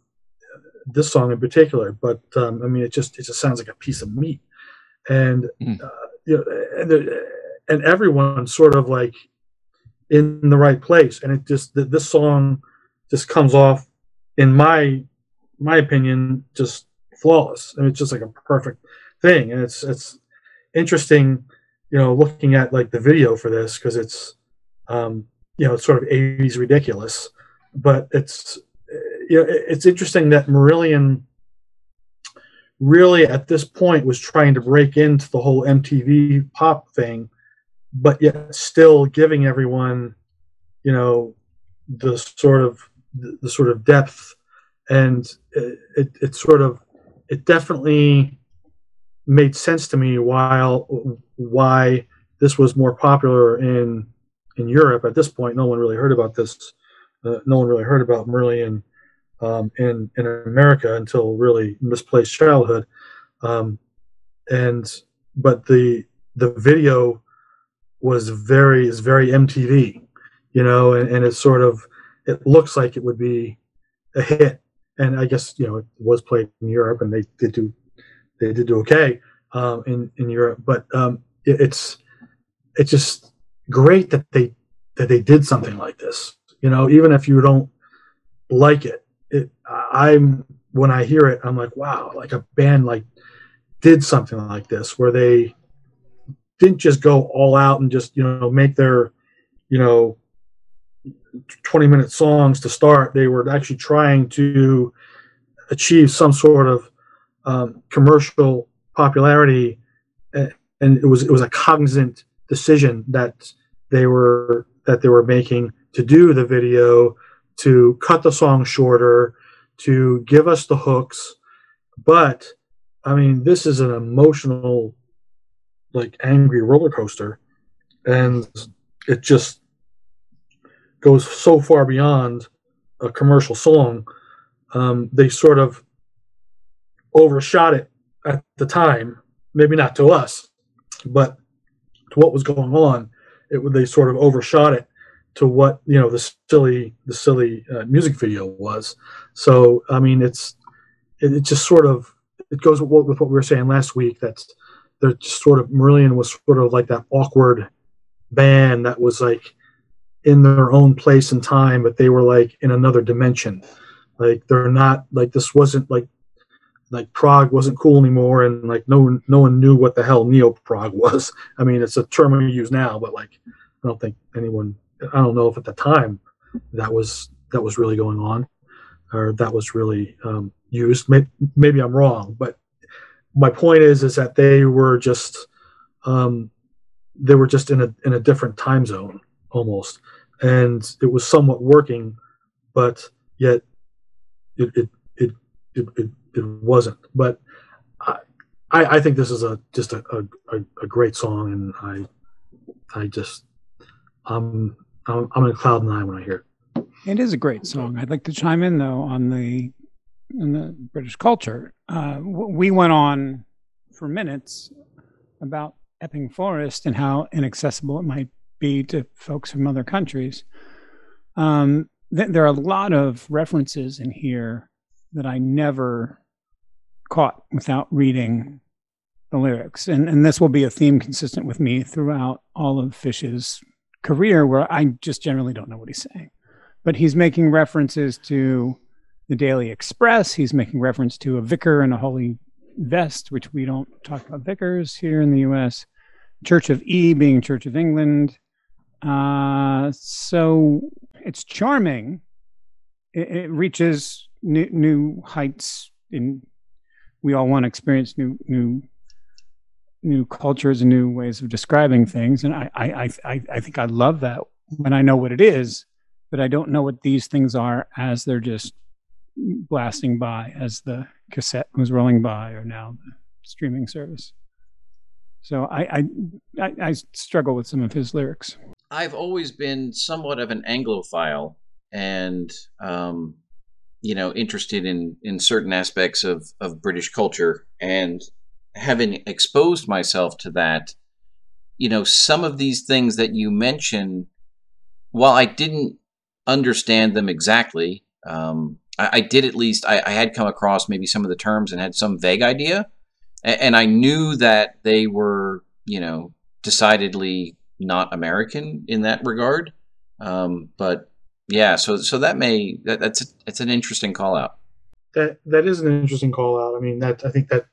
this song in particular. But um, I mean, it just it just sounds like a piece of meat, and Mm. uh, you know, and, there- and everyone's sort of like in the right place, and it just this song just comes off, in my my opinion, just flawless. I mean, it's just like a perfect thing, and it's it's interesting, you know, looking at like the video for this because it's um, you know it's sort of 80s ridiculous, but it's you know it's interesting that Marillion really at this point was trying to break into the whole MTV pop thing, but yet still giving everyone, you know, the sort of the, sort of depth, and it, it, it sort of it definitely made sense to me while why this was more popular in in Europe at this point. No one really heard about this. Uh, no one really heard about Marillion um, in in America until really misplaced childhood. Um, and but the the video was very is very MTV, you know, and, and it's sort of it looks like it would be a hit. And I guess you know it was played in Europe, and they did do they did do okay um, in in Europe. But um, it, it's it's just great that they that they did something like this. You know, even if you don't like it, it I'm when I hear it, I'm like, wow, like a band like did something like this where they didn't just go all out and just you know make their you know 20 minute songs to start they were actually trying to achieve some sort of um, commercial popularity, and it was it was a cognizant decision that they were that they were making to do the video, to cut the song shorter, to give us the hooks, but I mean, this is an emotional, like angry roller coaster, and it just goes so far beyond a commercial song. Um, they sort of overshot it at the time, maybe not to us, but to what was going on. It they sort of overshot it to what you know the silly the silly uh, music video was. So I mean, it's it, it just sort of it goes with what, with what we were saying last week. That's they're just sort of Marillion was sort of like that awkward band that was like in their own place and time, but they were like in another dimension. Like they're not like this wasn't like like prog wasn't cool anymore, and like no no one knew what the hell neo prog was. I mean, it's a term we use now, but like I don't think anyone I don't know if at the time that was that was really going on or that was really um, used. Maybe, maybe I'm wrong, but my point is is that they were just um, they were just in a in a different time zone almost, and it was somewhat working, but yet it it it it, it, it wasn't. But I, I think this is a just a, a, a great song, and I I just I'm I'm, I'm in cloud nine when I hear it. It is a great song. I'd like to chime in though on the in the British culture. Uh, we went on for minutes about Epping Forest and how inaccessible it might be to folks from other countries. Um, th- there are a lot of references in here that I never caught without reading the lyrics, and and this will be a theme consistent with me throughout all of Fish's career, where I just generally don't know what he's saying but he's making references to the Daily Express. He's making reference to a vicar in a holy vest, which we don't talk about vicars here in the U.S. Church of E being Church of England. Uh, so it's charming. It, it reaches new, new heights. In we all want to experience new new new cultures and new ways of describing things, and I I I, I think I love that when I know what it is but I don't know what these things are as they're just blasting by as the cassette was rolling by or now the streaming service. So I I, I, I struggle with some of his lyrics. I've always been somewhat of an Anglophile and, um, you know, interested in, in certain aspects of, of British culture. And having exposed myself to that, you know, some of these things that you mention, while I didn't understand them exactly. Um, I, I, did at least, I, I, had come across maybe some of the terms and had some vague idea. And, and I knew that they were, you know, decidedly not American in that regard. Um, but yeah, so so that may that, that's an interesting call out. That that is an interesting call out. I mean, that I think that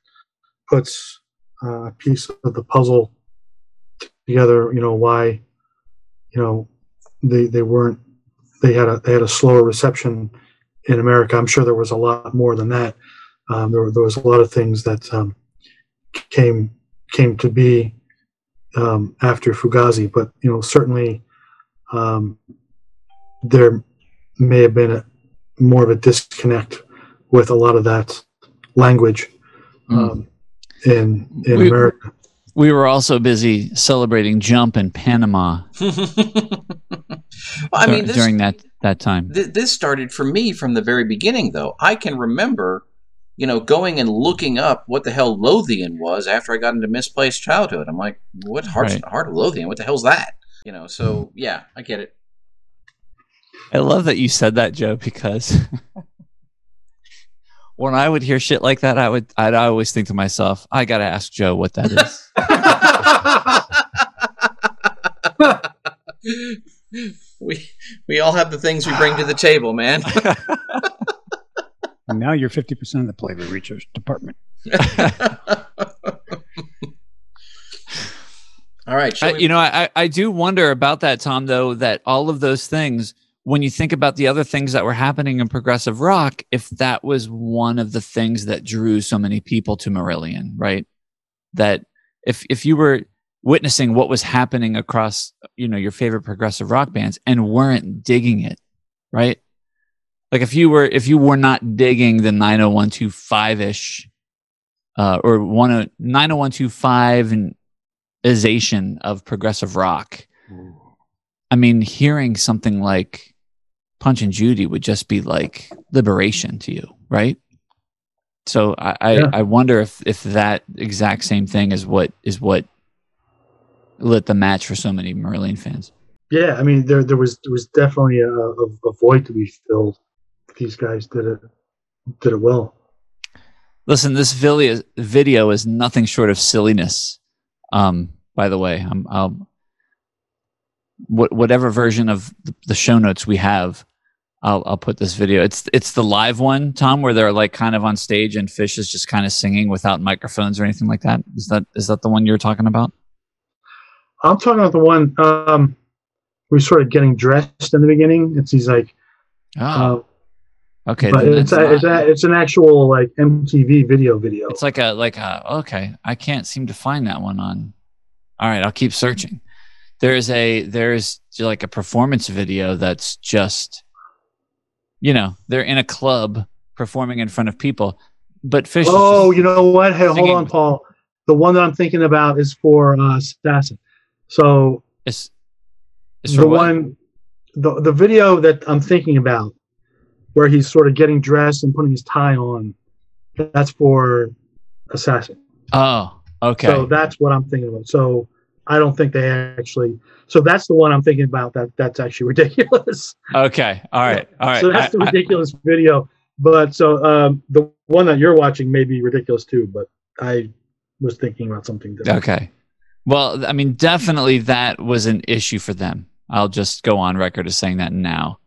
puts uh, a piece of the puzzle together. You know why, you know, they they weren't they had a they had a slower reception in America. I'm sure there was a lot more than that. Um, there, there was a lot of things that um, came came to be um, after Fugazi, but you know certainly um, there may have been a, more of a disconnect with a lot of that language mm. in in we, America. We were also busy celebrating Jump in Panama. I mean, this, during that that time, th- this started for me from the very beginning. Though I can remember, you know, going and looking up what the hell Lothian was after I got into misplaced childhood. I'm like, what heart right. heart of Lothian? What the hell's that? You know. So hmm. yeah, I get it. I love that you said that, Joe, because when I would hear shit like that, I would I'd always think to myself, I gotta ask Joe what that is. we we all have the things we bring to the table, man. And now you're fifty percent of the Flavor Research Department. all right, I, we... you know, I I do wonder about that, Tom. Though that all of those things when you think about the other things that were happening in progressive rock, if that was one of the things that drew so many people to Marillion, right? That if if you were witnessing what was happening across, you know, your favorite progressive rock bands and weren't digging it, right? Like if you were if you were not digging the 90125 ish uh, or one 90125 and ization of progressive rock. I mean, hearing something like Punch and Judy would just be like liberation to you, right? So I, I, Yeah. I wonder if if that exact same thing is what is what lit the match for so many Marillion fans. Yeah, I mean, there there was there was definitely a, a void to be filled. These guys did it did it well. Listen, this video video is nothing short of silliness. Um, by the way, I'm, I'll what, whatever version of the, show notes we have, I'll I'll put this video. It's it's the live one, Tom, where they're like kind of on stage and Fish is just kind of singing without microphones or anything like that. Is that is that the one you're talking about? I'm talking about the one um, we sort of getting dressed in the beginning. It's he's like, Oh, uh, okay. but it's a, it's, a, it's an actual like MTV video video. It's like a like a okay. I can't seem to find that one on. All right, I'll keep searching. There's a there's like a performance video that's just, you know, they're in a club performing in front of people, but Fish. oh, you know what? Hey, hold on, Paul. The one that I'm thinking about is for uh, Assassin. So it's, it's for the what? one, the the video that I'm thinking about, where he's sort of getting dressed and putting his tie on, that's for Assassin. Oh, okay. So that's what I'm thinking about. So I don't think they actually. So that's the one I'm thinking about. That that's actually ridiculous. okay. All right. All right. So that's I- the I- ridiculous video. But so um, the one that you're watching may be ridiculous too. But I was thinking about something different. Okay. Well, I mean, definitely that was an issue for them. I'll just go on record as saying that now.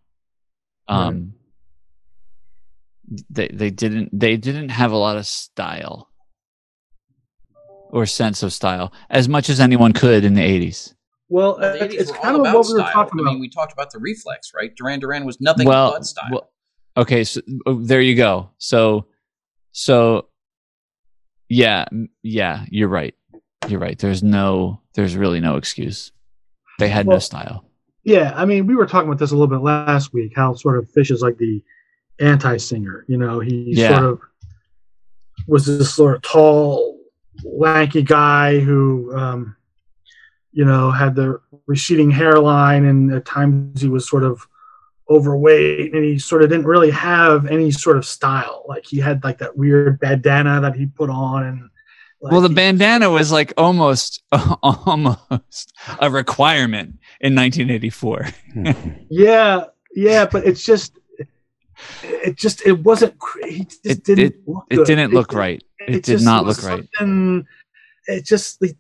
Um, they they didn't they didn't have a lot of style or sense of style as much as anyone could in the eighties. Well, Well, the uh, 80s it's kind of what we were style. talking I about. mean, we talked about the reflex, right? Duran Duran was nothing well, but style. well, okay, so oh, there you go. So, so, yeah, yeah, you're right. You're right. There's no, there's really no excuse. They had no style. Yeah, I mean, we were talking about this a little bit last week. How sort of Fish is like the anti-singer. You know, he Yeah. sort of was this sort of tall, lanky guy who, um, you know, had the receding hairline, and at times he was sort of overweight, and he sort of didn't really have any sort of style. Like he had like that weird bandana that he put on, and like, well, the bandana was like almost, almost a requirement in 1984. Yeah, yeah, but it's just, it just, it wasn't. He just It- didn't. it- look It good. didn't look right. It did just not look right. It just like,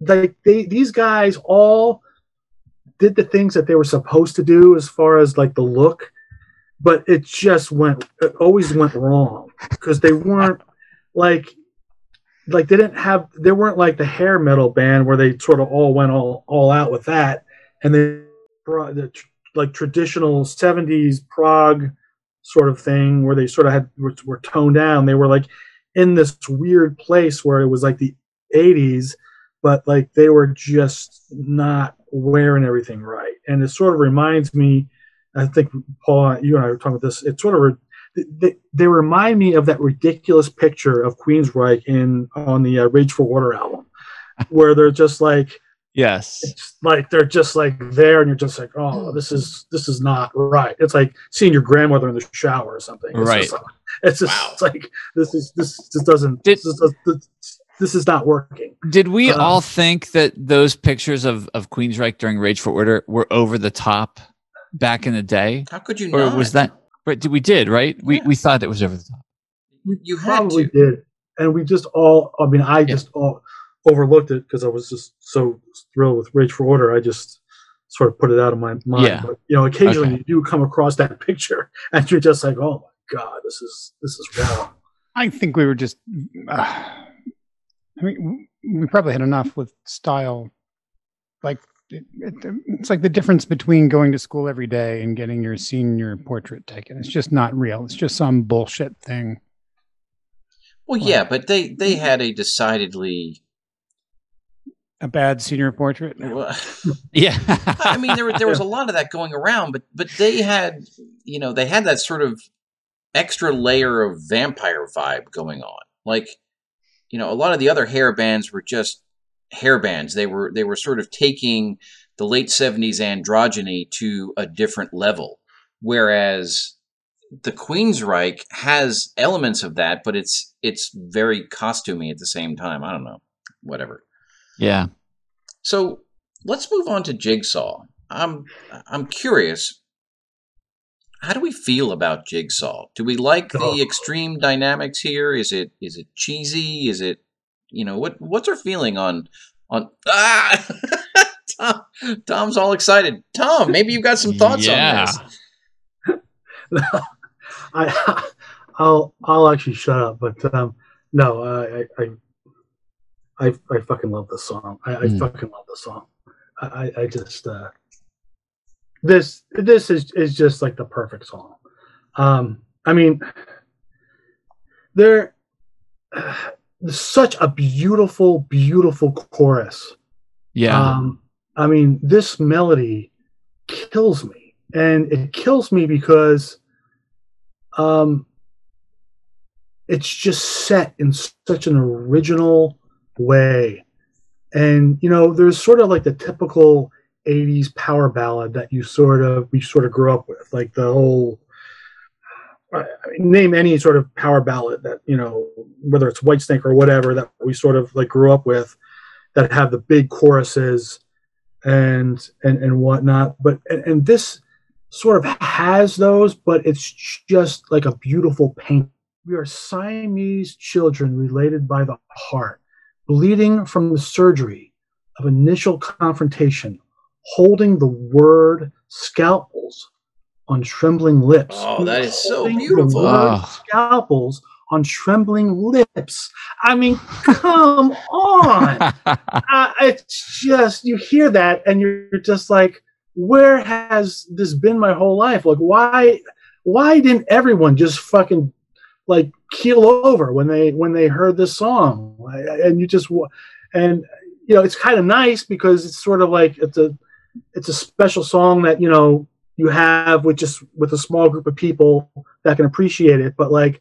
like they these guys all did the things that they were supposed to do as far as like the look, but it just went. It always went wrong because they weren't like. Like they didn't have, they weren't like the hair metal band where they sort of all went all all out with that, and they brought the tr- like traditional 70s prog sort of thing where they sort of had were, were toned down. They were like in this weird place where it was like the 80s but like they were just not wearing everything right. And it sort of reminds me i think paul you and i were talking about this it sort of re- they, they remind me of that ridiculous picture of queensryche in on the uh, Rage for Order album where they're just like Yes. it's like they're just like there and you're just like oh this is this is not right it's like seeing your grandmother in the shower or something it's Right. just, like- it's just Wow. it's like this is this just doesn't Did- this, is, this, this is not working Did we Uh, all think that those pictures of, of Queensryche during Rage for Order were over the top back in the day? How could you know? Or not? was that, right? Did we did, right? We, Yeah. we thought it was over the top. you had probably to? did and we just all i mean i just all overlooked it because i was just so thrilled with rage for order i just sort of put it out of my mind Yeah. but you know occasionally Okay. you do come across that picture and you're just like oh my god this is this is wrong I think we were just. Uh, I mean, we probably had enough with style, like it, it, it's like the difference between going to school every day and getting your senior portrait taken. It's just not real. It's just some bullshit thing. Well, yeah, but they they had a decidedly. A bad senior portrait. Well, Yeah. I mean, there there was a lot of that going around, but but they had you know they had that sort of extra layer of vampire vibe going on. Like, you know, a lot of the other hair bands were just hair bands. They were they were sort of taking the late seventies androgyny to a different level, whereas the Queensryche has elements of that, but it's it's very costumey at the same time. I don't know, whatever. Yeah. So let's move on to Jigsaw. I'm I'm curious. How do we feel about Jigsaw? Do we like Oh. the extreme dynamics here? Is it is it cheesy? Is it you know what what's our feeling on on ah Tom, Tom's all excited. Tom, maybe you've got some thoughts Yeah. on this. I, I'll I'll actually shut up. But um, no, I I I, I fucking love this song. I, I Mm. fucking love this song. I, I- just uh, this this is is just like the perfect song. Um, I mean, there there's such a beautiful, beautiful chorus. Yeah. Um, I mean, this melody kills me, and it kills me because um, it's just set in such an original way. And you know, there's sort of like the typical '80s power ballad that you sort of we sort of grew up with, like the whole. I mean, name any sort of power ballad that you know, whether it's Whitesnake or whatever that we sort of like grew up with, that have the big choruses and and and whatnot. But and, and this sort of has those, but it's just like a beautiful paint. We are Siamese children related by the heart, bleeding from the surgery of initial confrontation, holding the word scalpels on trembling lips. Oh, that is so Holding the beautiful. word Oh. Scalpels on trembling lips. I mean, come on uh, it's just you hear that and you're just like where has this been my whole life like why why didn't everyone just fucking like keel over when they when they heard this song and you just and you know it's kind of nice because it's sort of like it's a it's a special song that you know you have with just with a small group of people that can appreciate it but like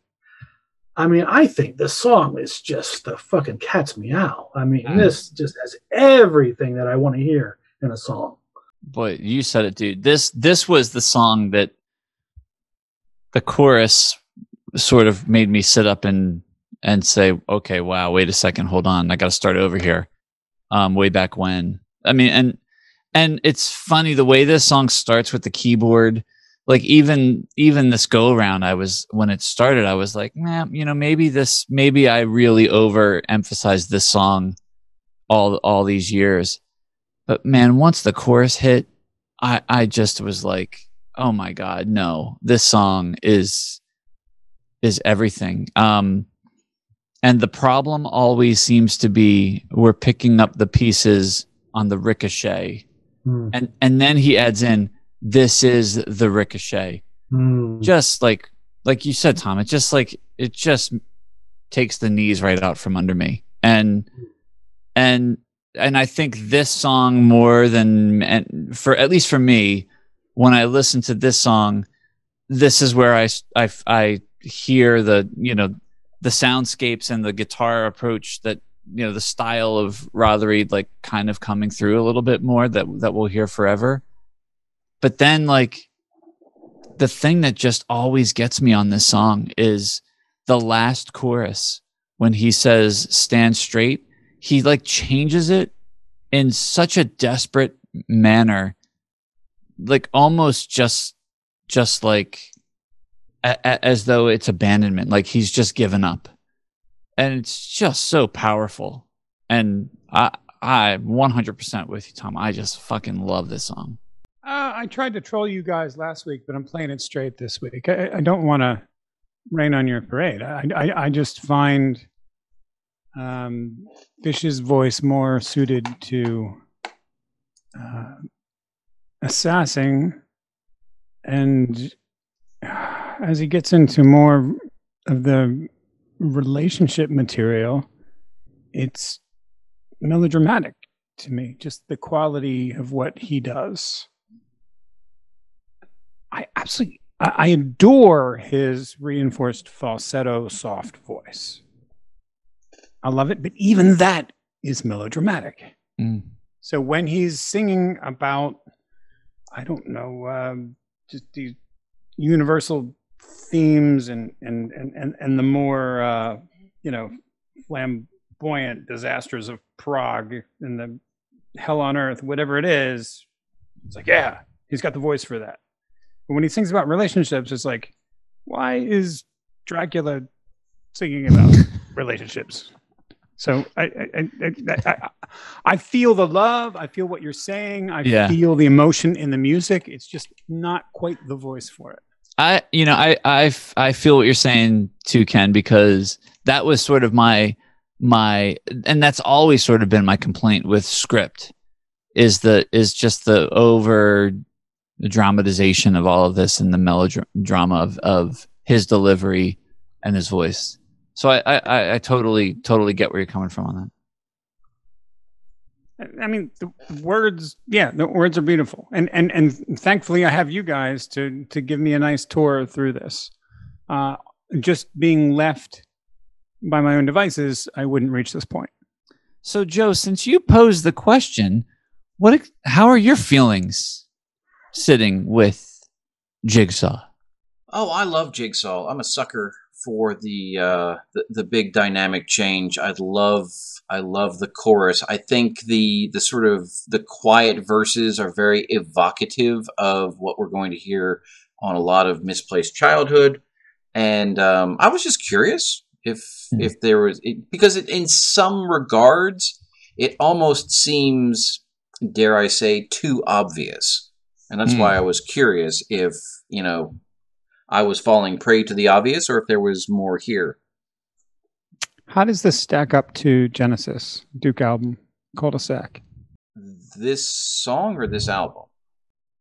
I mean, I think this song is just the fucking cat's meow. I mean, Mm. this just has everything that I want to hear in a song. Boy, you said it, dude. This this was the song that the chorus sort of made me sit up and and say, okay, wow, wait a second, hold on, I got to start over here. Um, way back when, I mean, and and it's funny the way this song starts with the keyboard. Like even even this go around, I was when it started, I was like, man, you know, maybe this, maybe I really overemphasized this song all all these years. But man, once the chorus hit, I I just was like, oh my god, no, this song is is everything. Um, and the problem always seems to be we're picking up the pieces on the ricochet, Hmm. and and then he adds in this is the ricochet, Hmm. just like like you said, Tom. It just like it just takes the knees right out from under me, and and and I think this song more than and for at least for me, when I listen to this song, this is where I I I hear the you know the soundscapes and the guitar approach that you know the style of Rothery like kind of coming through a little bit more that that we'll hear forever. But then like the thing that just always gets me on this song is the last chorus when he says stand straight he like changes it in such a desperate manner like almost just just like a, as though it's abandonment. Like he's just given up. And it's just so powerful. And i i 100% with you tom. I just fucking love this song. Uh, I tried to troll you guys last week, but I'm playing it straight this week. I, I don't want to rain on your parade. I, I, I just find um, Fish's voice more suited to uh, and as he gets into more of the relationship material, it's melodramatic to me. Just the quality of what he does. I absolutely, I, adore his reinforced falsetto, soft voice. I love it, but even that is melodramatic. Mm. So when he's singing about, I don't know, um, just these universal themes and and and and, and the more uh, you know flamboyant disasters of Prague and the hell on earth, whatever it is, it's like yeah, he's got the voice for that. But when he sings about relationships, it's like, why is Dracula singing about relationships? So I I, I, I I feel the love. I feel what you're saying. I Yeah. feel the emotion in the music. It's just not quite the voice for it. I, you know, I, I, I feel what you're saying too, Ken, because that was sort of my, my, and that's always sort of been my complaint with script is the, is just the over dramatization of all of this and the melodrama of, of his delivery and his voice. So I, I- I, I totally, totally get where you're coming from on that. I mean, the words, yeah, the words are beautiful, and and and thankfully, I have you guys to to give me a nice tour through this. Uh, just being left by my own devices, I wouldn't reach this point. So Joe, since you posed the question, what, how are your feelings sitting with Jigsaw? Oh, I love Jigsaw. I'm a sucker for the uh, the, the big dynamic change. I love I love the chorus. I think the the sort of the quiet verses are very evocative of what we're going to hear on a lot of misplaced childhood. And um, I was just curious if Hmm. if there was it, because it, in some regards it almost seems dare I say too obvious, and that's Hmm. why I was curious if you know I was falling prey to the obvious or if there was more here. How does this stack up to Genesis Duke album cul-de-sac? This song or this album?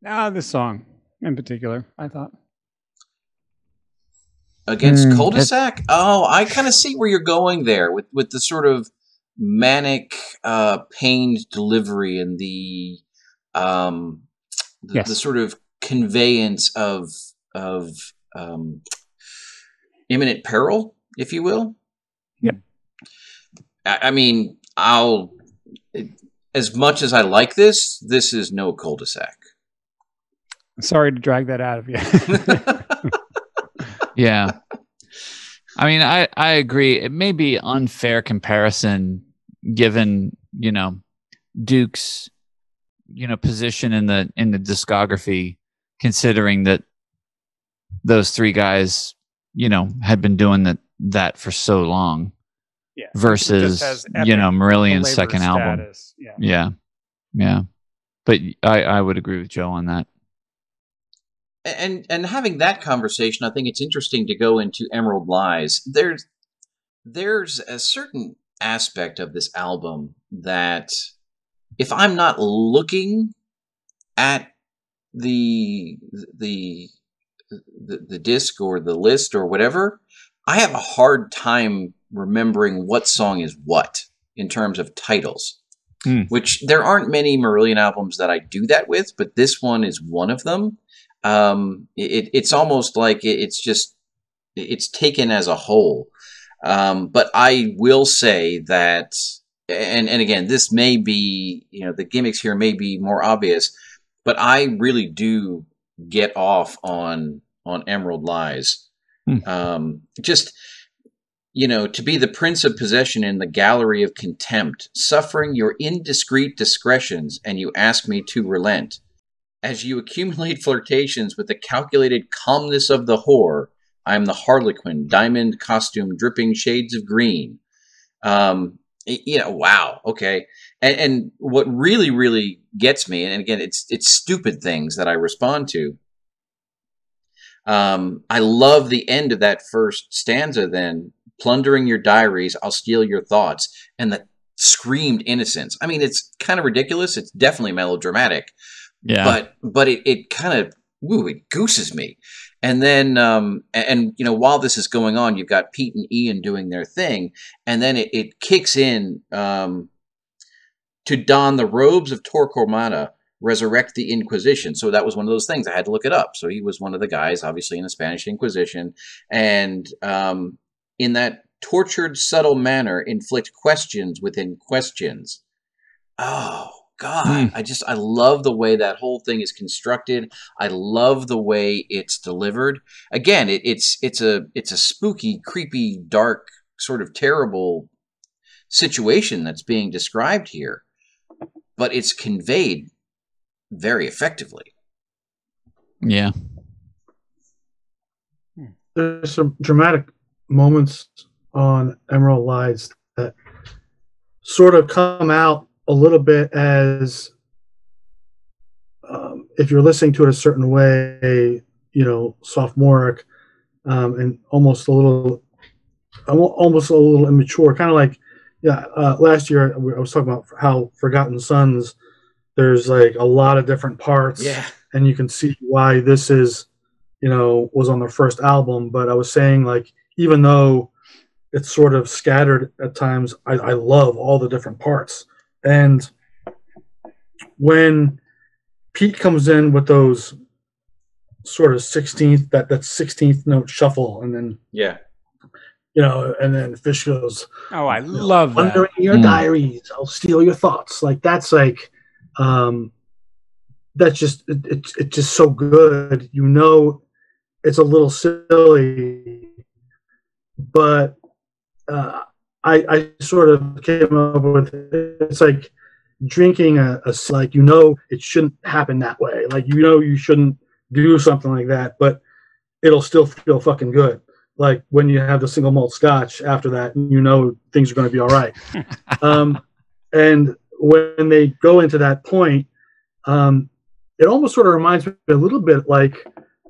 Ah, this song in particular, I thought. against Hmm, cul-de-sac oh i kind of see where you're going there with with the sort of manic uh pained delivery and the um the, Yes. the sort of conveyance of of um imminent peril if you will Yeah. i, I mean i'll as much as i like this this is no cul-de-sac Sorry to drag that out of you. Yeah. I mean, I, I agree. It may be unfair comparison given, you know, Duke's, you know, position in the in the discography, considering that those three guys, you know, had been doing that that for so long yeah. versus you know Marillion's belabor second album. Yeah. Yeah. Yeah. But I, I would agree with Joe on that. and and having that conversation, I think it's interesting to go into Emerald Lies. There's there's a certain aspect of this album that if I'm not looking at the the the, the disc or the list or whatever, I have a hard time remembering what song is what in terms of titles. Hmm. Which there aren't many Marillion albums that I do that with, but this one is one of them um, it, it's almost like it, it's just it's taken as a whole. Um, but I will say that, and and again, this may be you know the gimmicks here may be more obvious, but I really do get off on on Emerald Lies. Hmm. Um, just you know, to be the prince of possession in the gallery of contempt, suffering your indiscreet discretions, and you ask me to relent as you accumulate flirtations with the calculated calmness of the whore, I am the harlequin, diamond costume, dripping shades of green. Um, you know, wow, okay. And, and what really, really gets me, and again, it's it's stupid things that I respond to. Um, I love the end of that first stanza. Then plundering your diaries, I'll steal your thoughts, and the screamed innocence. I mean, it's kind of ridiculous. It's definitely melodramatic, Yeah. but but it, it kind of ooh, it gooses me. And then um and, and, you know while this is going on, you've got Pete and Ian doing their thing, and then it, it kicks in um to don the robes of Torquemada, resurrect the Inquisition. So that was one of those things I had to look it up. So he was one of the guys, obviously in the Spanish Inquisition, and um in that tortured, subtle manner, inflict questions within questions. Oh God, I just I love the way that whole thing is constructed. I love the way it's delivered. Again, it, it's it's a it's a spooky, creepy, dark, sort of terrible situation that's being described here, but it's conveyed very effectively. yeah. there's some dramatic moments on Emerald Lies that sort of come out a little bit as um, if you're listening to it a certain way, you know, sophomoric um, and almost a little, almo- almost a little immature, kind of like, yeah. Uh, last year I was talking about how Forgotten Sons. There's like a lot of different parts and you can see why this is you know was on their first album but i was saying like even though it's sort of scattered at times i, I love all the different parts and when pete comes in with those sort of 16th that that 16th note shuffle and then yeah. You know and then fish goes Oh, I love that. under your Mm. diaries i'll steal your thoughts like that's like um that's just it, it's it's just so good you know it's a little silly but uh i i sort of came up with it's like drinking a, a like you know it shouldn't happen that way like you know you shouldn't do something like that but it'll still feel fucking good like when you have the single malt scotch after that you know things are going to be all right um, and when they go into that point, um, it almost sort of reminds me a little bit like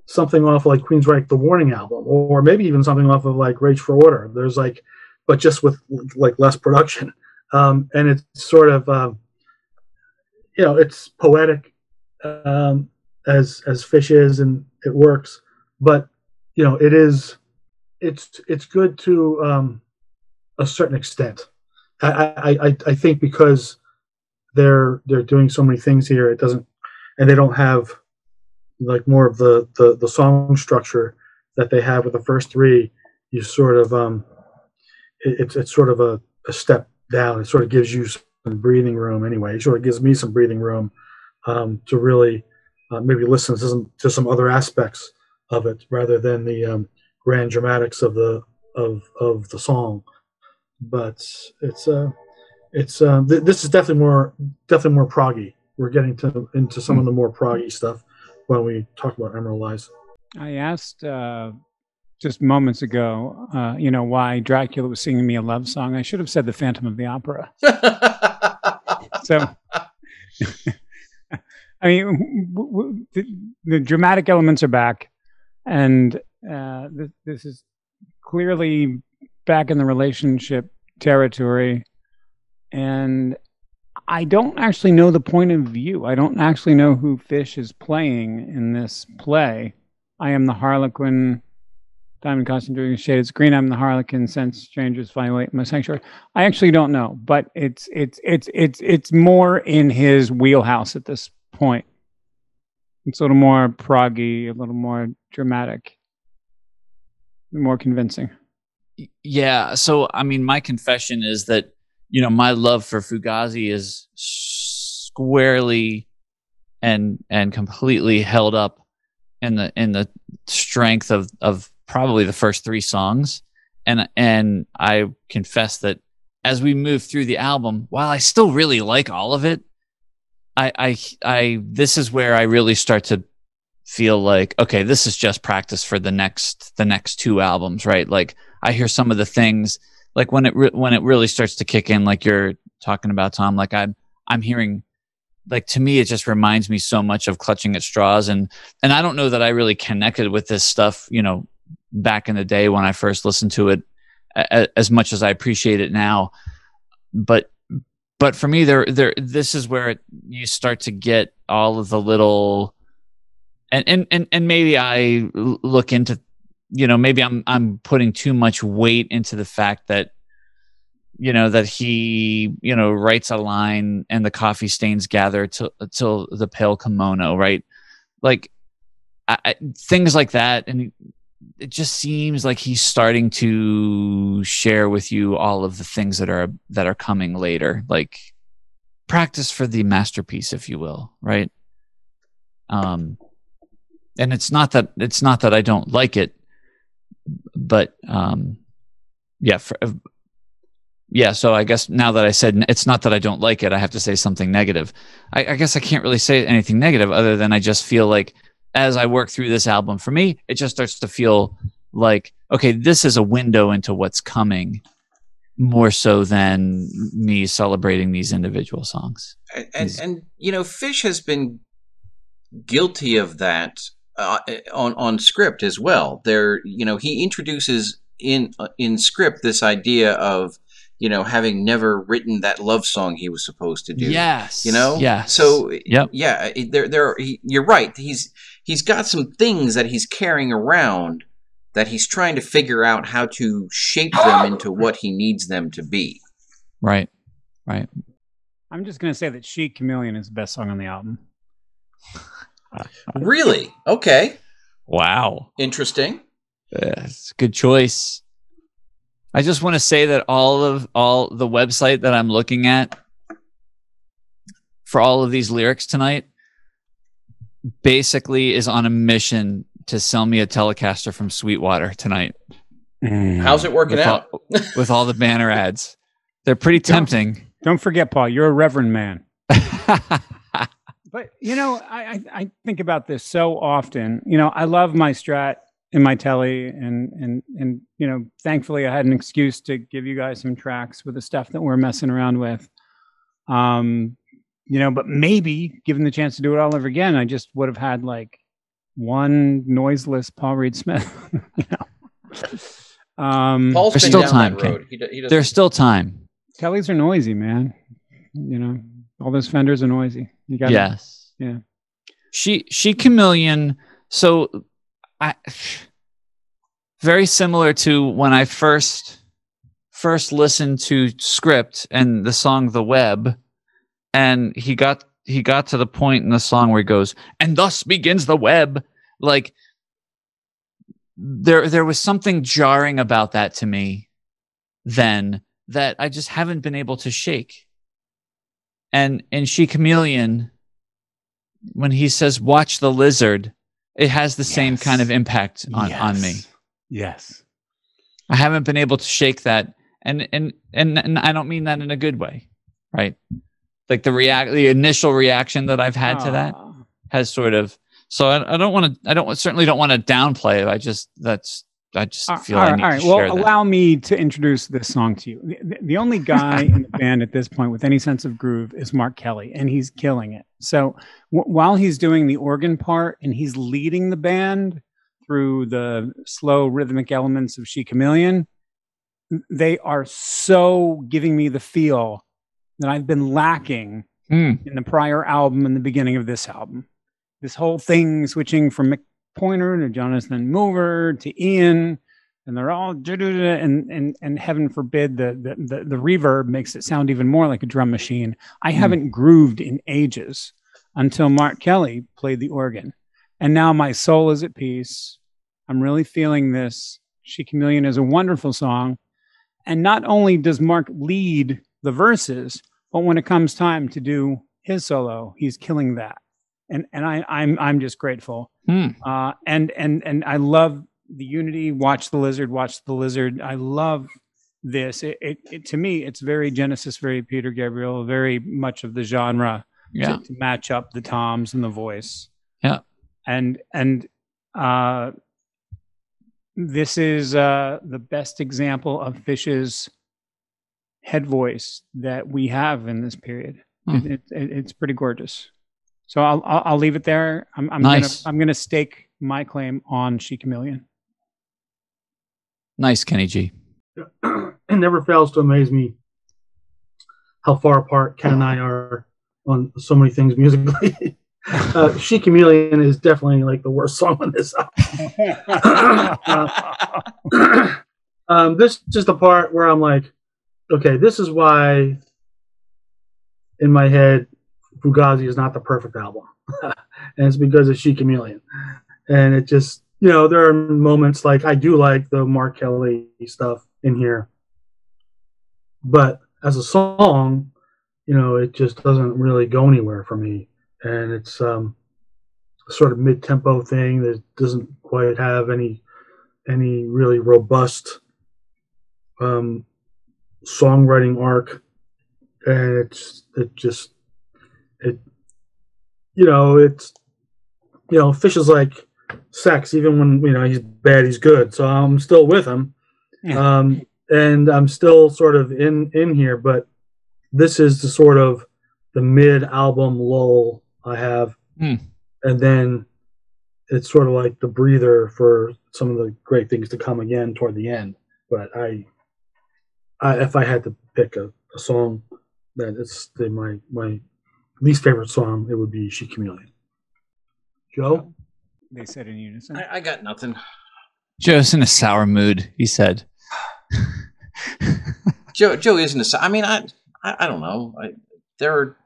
something off like Queensryche the Warning album, or maybe even something off of like Rage for Order. There's like, but just with like less production, um, and it's sort of, um, you know, it's poetic um, as as Fish is, and it works. But you know, it is, it's it's good to um, a certain extent. I, I, I, think because they're they're doing so many things here, it doesn't, and they don't have like more of the the, the song structure that they have with the first three. You sort of um, it, it's it's sort of a, a step down. It sort of gives you some breathing room anyway. It sort of gives me some breathing room um, to really uh, maybe listen to some to some other aspects of it rather than the um, grand dramatics of the of of the song but it's uh it's uh th- this is definitely more definitely more proggy we're getting to into some of the more proggy stuff when we talk about emerald lies I asked uh, just moments ago, uh, you know, why Dracula was singing me a love song. I should have said the Phantom of the Opera. So, I mean, w- w- the, the dramatic elements are back, and uh, th- this is clearly back in the relationship territory. And I don't actually know the point of view. I don't actually know who Fish is playing in this play. I am the Harlequin. Diamond costume doing shaded screen. I'm the Harlequin. Sense strangers violate my sanctuary. I actually don't know, but it's it's it's it's it's more in his wheelhouse at this point. It's a little more proggy, a little more dramatic, more convincing. Yeah. So, I mean, my confession is that, you know, my love for Fugazi is squarely and and completely held up in the in the strength of of probably the first three songs. And and I confess that as we move through the album, while I still really like all of it, I I I this is where I really start to feel like okay, this is just practice for the next the next two albums, right? Like I hear some of the things like when it re- when it really starts to kick in, like you're talking about Tom. Like I'm I'm hearing like to me it just reminds me so much of clutching at straws and and I don't know that I really connected with this stuff, you know, back in the day when I first listened to it a- as much as I appreciate it now. But but for me, there, there, this is where it, you start to get all of the little, and and and and maybe I look into, you know, maybe I'm I'm putting too much weight into the fact that, you know, that he, you know, writes a line and the coffee stains gather till till the pale kimono, right? Like, I, I, things like that, and it just seems like he's starting to share with you all of the things that are that are coming later like practice for the masterpiece if you will right um and it's not that it's not that i don't like it but um yeah for, uh, yeah so i guess now that i said it's not that i don't like it i have to say something negative I, I guess i can't really say anything negative other than i just feel like as I work through this album, for me, it just starts to feel like, okay, this is a window into what's coming more so than me celebrating these individual songs. And, and, and you know, Fish has been guilty of that uh, on on script as well. There, you know, he introduces in uh, in script this idea of you know having never written that love song he was supposed to do. Yes, you know. Yes. So Yep. yeah, there there he, you're right. He's he's got some things that he's carrying around that he's trying to figure out how to shape them into what he needs them to be. Right. Right. I'm just gonna say that "She Chameleon" is the best song on the album. Really? Okay. Wow. Interesting. It's a good choice. I just want to say that all of all the website that I'm looking at for all of these lyrics tonight basically is on a mission to sell me a Telecaster from Sweetwater tonight mm. How's it working with out? all, with all the banner ads. They're pretty tempting. Don't forget, Paul, you're a reverend man. But you know, I, I I think about this so often. You know, I love my Strat in my telly, and and and you know, thankfully, I had an excuse to give you guys some tracks with the stuff that we're messing around with. Um, you know, but maybe given the chance to do it all over again, I just would have had like one noiseless Paul Reed Smith. you know? Um, Paul's There's been still down time, that road. He, do- he There's still time. Tellys are noisy, man. You know, all those fenders are noisy. You got yes. yeah. She she chameleon. So I very similar to when I first first listened to script and the song The Web, and he got he got to the point in the song where he goes, and thus begins the web. Like there there was something jarring about that to me then that I just haven't been able to shake. And in She Chameleon, when he says watch the lizard, it has the same kind of impact on, on me. Yes. I haven't been able to shake that. And, and and and I don't mean that in a good way, right? Like the react the initial reaction that I've had to that has sort of so I, I don't want to I don't certainly don't want to downplay it. I just that's I just feel all I need all right. to Well, share that. allow me to introduce this song to you. The, the- only guy in the band at this point with any sense of groove is Mark Kelly, and he's killing it. So w- while he's doing the organ part and he's leading the band through the slow rhythmic elements of She Chameleon, they are so giving me the feel that I've been lacking Hmm. in the prior album and the beginning of this album. This whole thing switching from Pointer to Jonathan Mover to Ian, and they're all and and and heaven forbid the the the, the reverb makes it sound even more like a drum machine. I Hmm. haven't grooved in ages until Mark Kelly played the organ, and now my soul is at peace. I'm really feeling this. She Chameleon is a wonderful song, and not only does Mark lead the verses, but when it comes time to do his solo, he's killing that. And and I I'm I'm just grateful. Hmm. Uh, and and and I love the unity. Watch the lizard. Watch the lizard. I love this. It, it, it to me, it's very Genesis, very Peter Gabriel, very much of the genre Yeah. to, to match up the toms and the voice. Yeah. And and uh, this is uh, the best example of Fish's head voice that we have in this period. It, it- it's pretty gorgeous. So I'll, I'll I'll leave it there. I'm I'm Nice. gonna I'm gonna stake my claim on She Chameleon. Nice, Kenny G. it never fails to amaze me how far apart Ken and I are on so many things musically. uh, she Chameleon is definitely like the worst song on this album. um, this is the part where I'm like, okay, this is why in my head Fugazi is not the perfect album. and it's because of She Chameleon. And it just, you know, there are moments like I do like the Mark Kelly stuff in here. But as a song, you know, it just doesn't really go anywhere for me. And it's um, a sort of mid tempo thing that doesn't quite have any any really robust um, songwriting arc. And it's it just it you know, it's you know, Fish is like sex, even when you know he's bad, he's good. So I'm still with him, Yeah. um, and I'm still sort of in in here. But this is the sort of the mid album lull I have, Hmm. and then it's sort of like the breather for some of the great things to come again toward the end. But I, I if I had to pick a, a song that it's the, my my least favorite song, it would be She Chameleon. Joe? They said in unison. I, I got nothing. Joe's in a sour mood, he said. Joe Joe isn't a. I mean, I I, I don't know. I, there are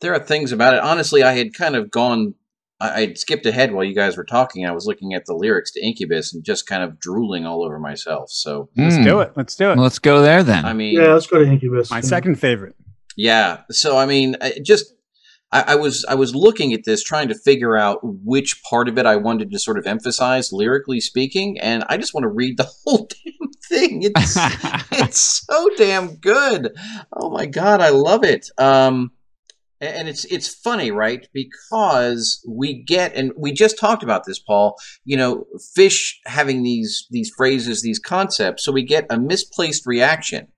there are things about it. Honestly, I had kind of gone. I I'd skipped ahead while you guys were talking. I was looking at the lyrics to Incubus and just kind of drooling all over myself. So Let's Hmm. do it. Let's do it. Let's go there then. I mean, Yeah, let's go to Incubus. My second favorite. Yeah. So I mean, I just I, I was I was looking at this, trying to figure out which part of it I wanted to sort of emphasize lyrically speaking, and I just want to read the whole damn thing. It's it's so damn good. Oh my god, I love it. Um, and it's it's funny, right? Because we get and we just talked about this, Paul. You know, fish having these these phrases, these concepts, so we get a misplaced reaction.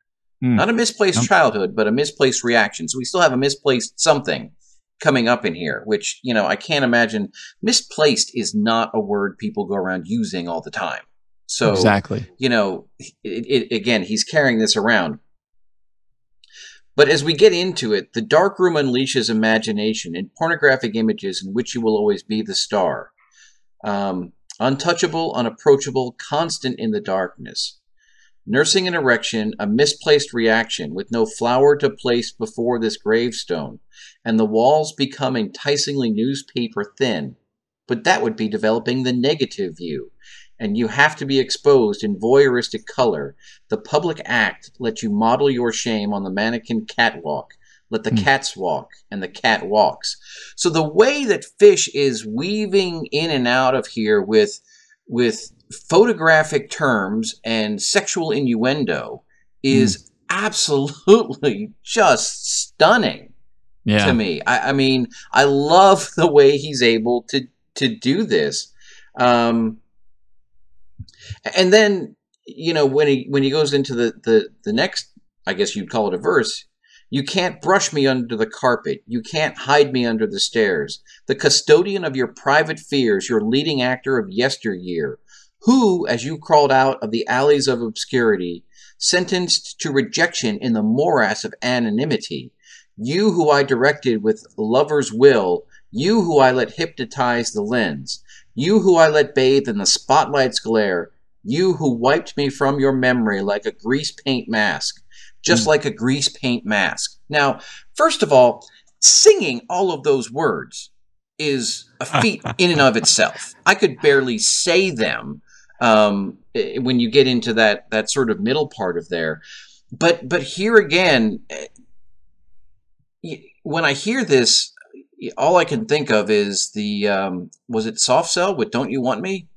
Hmm. Not a misplaced childhood, but a misplaced reaction. So we still have a misplaced something coming up in here, which, you know, I can't imagine. Misplaced is not a word people go around using all the time. So, exactly. you know, it, it, again, he's carrying this around. But as we get into it, the dark room unleashes imagination in pornographic images in which you will always be the star. Um, untouchable, unapproachable, constant in the darkness. Nursing an erection, a misplaced reaction with no flower to place before this gravestone, and the walls become enticingly newspaper thin. But that would be developing the negative view and you have to be exposed in voyeuristic color. The public act let you model your shame on the mannequin catwalk. Let the Hmm. cats walk, and the cat walks. So the way that Fish is weaving in and out of here with with photographic terms and sexual innuendo is absolutely just stunning Yeah. to me. I, I mean, I love the way he's able to to do this. Um, and then you know when he when he goes into the the the next, I guess you'd call it a verse. You can't brush me under the carpet. You can't hide me under the stairs. The custodian of your private fears, your leading actor of yesteryear, who, as you crawled out of the alleys of obscurity, sentenced to rejection in the morass of anonymity, you who I directed with lover's will, you who I let hypnotize the lens, you who I let bathe in the spotlight's glare, you who wiped me from your memory like a grease paint mask, just hmm. like a grease paint mask. Now, first of all, singing all of those words is a feat in and of itself. I could barely say them um, when you get into that that sort of middle part of there. But but here again, eh, when I hear this, all I can think of is the um, was it soft cell with "Don't You Want Me,"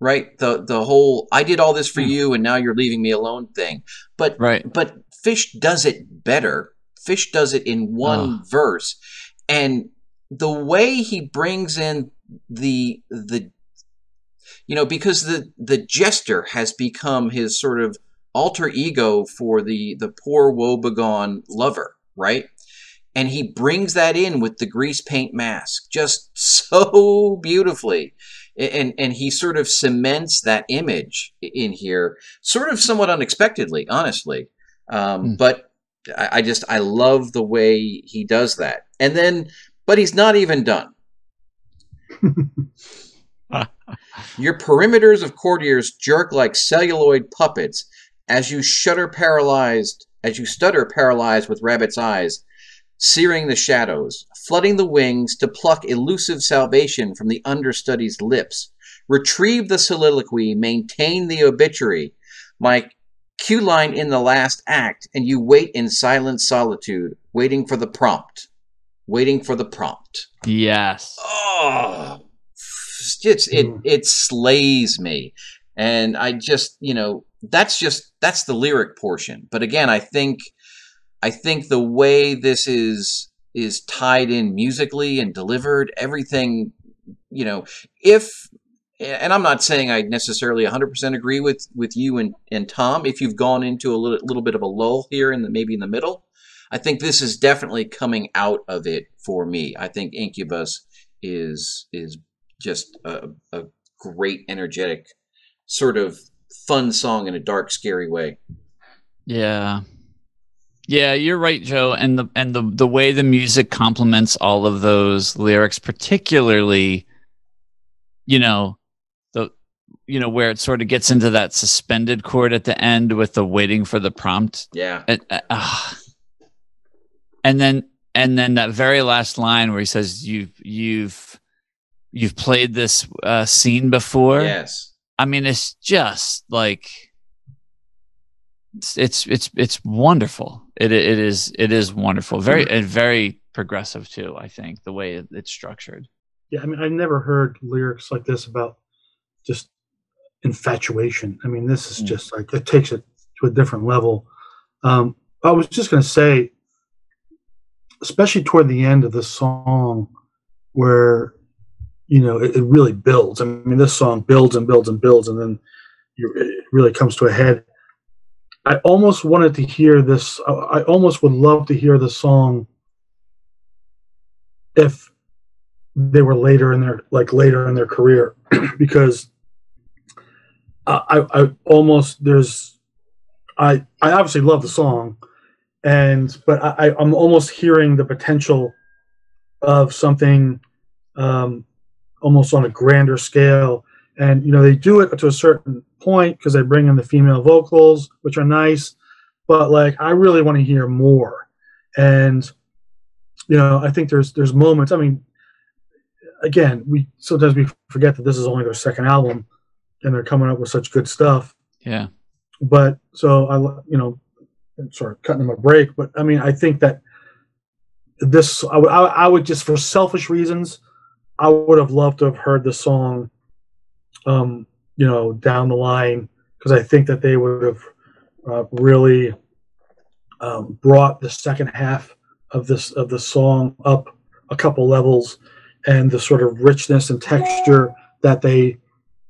right? The the whole "I did all this for Hmm. you and now you're leaving me alone" thing. But Right. but Fish does it better. Fish does it in one verse, and the way he brings in the the you know because the the jester has become his sort of alter ego for the the poor woebegone lover, right? And he brings that in with the grease paint mask just so beautifully. And, and he sort of cements that image in here, sort of somewhat unexpectedly, honestly. Um, Hmm. But I, I just I love the way he does that. And then, but he's not even done. Your perimeters of courtiers jerk like celluloid puppets as you shudder paralyzed, as you stutter paralyzed with rabbit's eyes, searing the shadows, flooding the wings to pluck elusive salvation from the understudy's lips. Retrieve the soliloquy, maintain the obituary. My cue line in the last act, and you wait in silent solitude, waiting for the prompt. Waiting for the prompt. Yes. Oh, it's it Mm. it slays me, and I just you know that's just that's the lyric portion. But again, I think I think the way this is is tied in musically and delivered, everything you know, if and I'm not saying I necessarily 100% agree with with you and, and Tom. If you've gone into a little, little bit of a lull here and maybe in the middle, I think this is definitely coming out of it for me. I think Incubus is is just a, a great, energetic, sort of fun song in a dark, scary way. Yeah. Yeah, you're right, Joe. And the and the the way the music complements all of those lyrics, particularly, you know, the you know where it sort of gets into that suspended chord at the end with the waiting for the prompt. Yeah, It- uh, ah. and then and then that very last line where he says, "You've you've you've played this uh, scene before." yes, I mean, it's just like it's it's it's, it's wonderful. It it is it is wonderful. Very and very progressive too. I think the way it's structured. Yeah, I mean, I've never heard lyrics like this about just infatuation. I mean, this is Mm. just like it takes it to a different level. Um, I was just going to say, especially toward the end of the song, where you know it, it really builds. I mean, this song builds and builds and builds, and then it really comes to a head. I almost wanted to hear this. I, almost would love to hear the song if they were later in their like later in their career because I, I almost there's I I obviously love the song and but I- I'm almost hearing the potential of something um, almost on a grander scale and you know they do it to a certain point because they bring in the female vocals which are nice but like I really want to hear more and you know I think there's there's moments I mean again, we sometimes we forget that this is only their second album, and they're coming up with such good stuff. Yeah. But so I, you know, sort of cutting them a break. But I mean, I think that this, I would, I, I would just for selfish reasons, I would have loved to have heard the song, um, you know, down the line because I think that they would have uh, really um, brought the second half of this of the song up a couple levels and the sort of richness and texture that they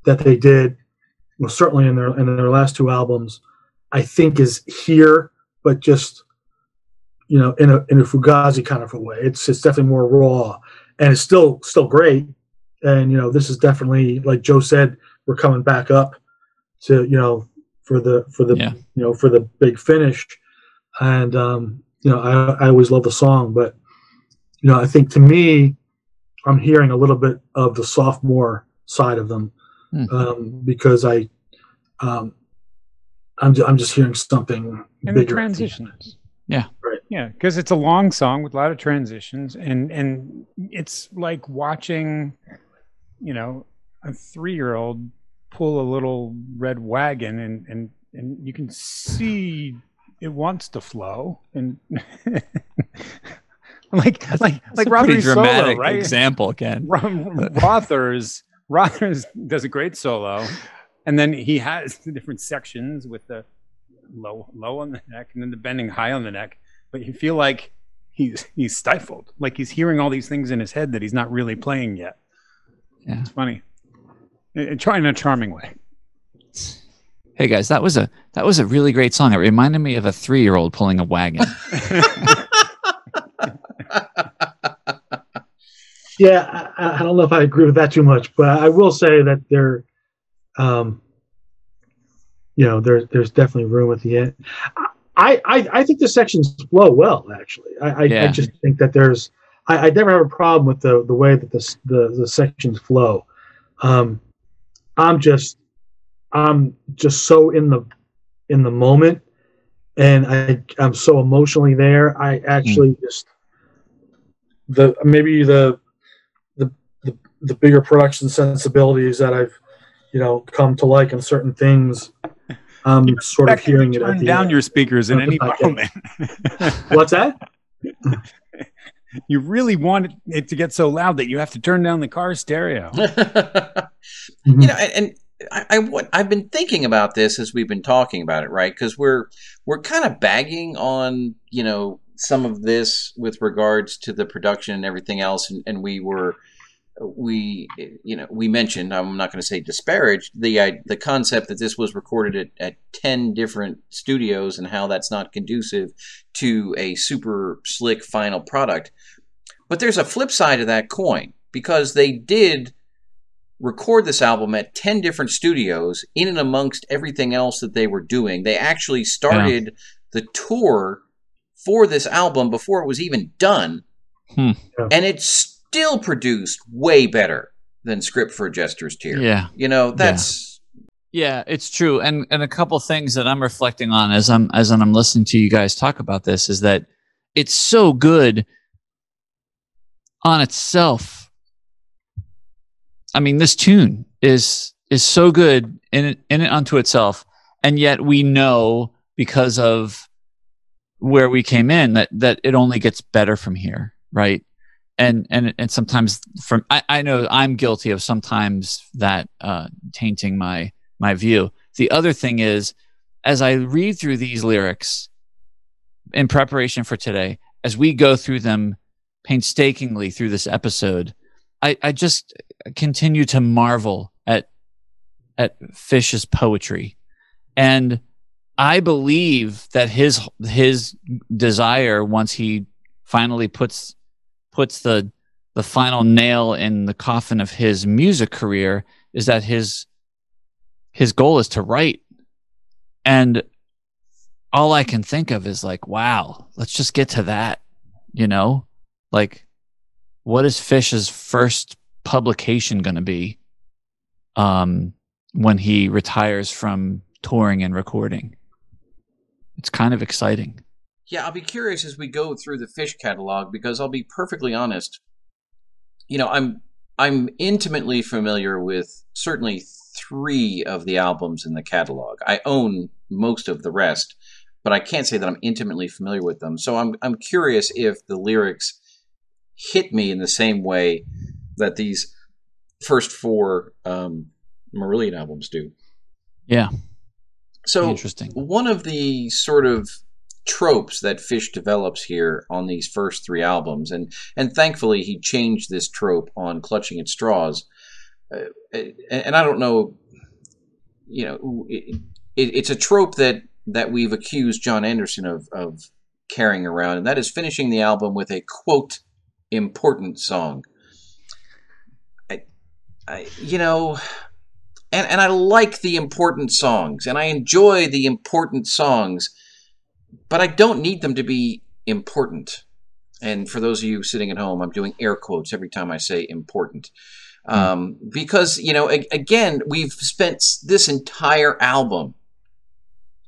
that they did well certainly in their in their last two albums i think is here but just you know in a in a fugazi kind of a way. It's it's definitely more raw and it's still still great and you know this is definitely like joe said we're coming back up to you know for the for the Yeah. you know for the big finish and um you know i i always love the song but you know i think to me i'm hearing a little bit of the sophomore side of them Hmm. um because i um i'm, I'm just hearing something and the bigger the transitions. Yeah. Yeah, because it's a long song with a lot of transitions, and and it's like watching, you know, a three-year-old pull a little red wagon, and and and you can see it wants to flow, and like like That's like a pretty Rothery's solo, dramatic right? example, Ken. Ro- Rothers Rothers does a great solo, and then he has the different sections with the low low on the neck and then the bending high on the neck. But you feel like he's he's stifled, like he's hearing all these things in his head that he's not really playing yet. Yeah. It's funny, and, and try in a charming way. Hey guys, that was a that was a really great song. It reminded me of a three year old pulling a wagon. Yeah, I, I don't know if I agree with that too much, but I will say that there, um, you know, there, there's definitely room at the end. I, I, I, I think the sections flow well. Actually, I, I, Yeah. I just think that there's I, I never have a problem with the the way that the the, the sections flow. Um, I'm just I'm just so in the in the moment, and I I'm so emotionally there. I actually just the maybe the the the, the bigger production sensibilities that I've you know come to like in certain things. I'm sort of to hearing it turn down end. your speakers at Not any the moment. What's that? you really want it to get so loud that you have to turn down the car stereo. Mhm. you know, and, and I, I what I've been thinking about this as we've been talking about it, right? Because we're we're kind of bagging on you know some of this with regards to the production and everything else, and, and we were we you know we mentioned I'm not going to say disparaged the I, the concept that this was recorded at, at ten different studios and how that's not conducive to a super slick final product. But there's a flip side of that coin because they did record this album at 10 different studios in and amongst everything else that they were doing. They actually started the tour for this album before it was even done. Hmm. Yeah. And it still produced way better than Script for Jester's Tear. Yeah. You know, that's Yeah, it's true. And and a couple things that I'm reflecting on as I'm as I'm listening to you guys talk about this is that it's so good on itself. I mean, this tune is is so good in it, in it unto itself, and yet we know because of where we came in that that it only gets better from here, right? And and and sometimes from I, I know I'm guilty of sometimes that uh, tainting my my view. The other thing is, as I read through these lyrics in preparation for today, as we go through them painstakingly through this episode, I, I just continue to marvel at at Fish's poetry, and I believe that his his desire once he finally puts puts the the final nail in the coffin of his music career is that his his goal is to write. And all i can think of is like wow let's just get to that you know? Like what is fish's first publication going to be um when he retires from touring and recording? It's kind of exciting Yeah, I'll be curious as we go through the fish catalog because I'll be perfectly honest. You know, I'm I'm intimately familiar with certainly three of the albums in the catalog. I own most of the rest, but I can't say that I'm intimately familiar with them. So I'm I'm curious if the lyrics hit me in the same way that these first four um, Marillion albums do. Yeah. So interesting one of the sort of tropes that Fish develops here on these first three albums, and and thankfully he changed this trope on Clutching at Straws. Uh, and, I don't know, you know, it, it, it's a trope that that we've accused John Anderson of of carrying around, and that is finishing the album with a quote important song. I, I you know and and I like the important songs and I enjoy the important songs, but I don't need them to be important. And for those of you sitting at home, I'm doing air quotes every time I say important. Um, because, you know, a- again, we've spent this entire album.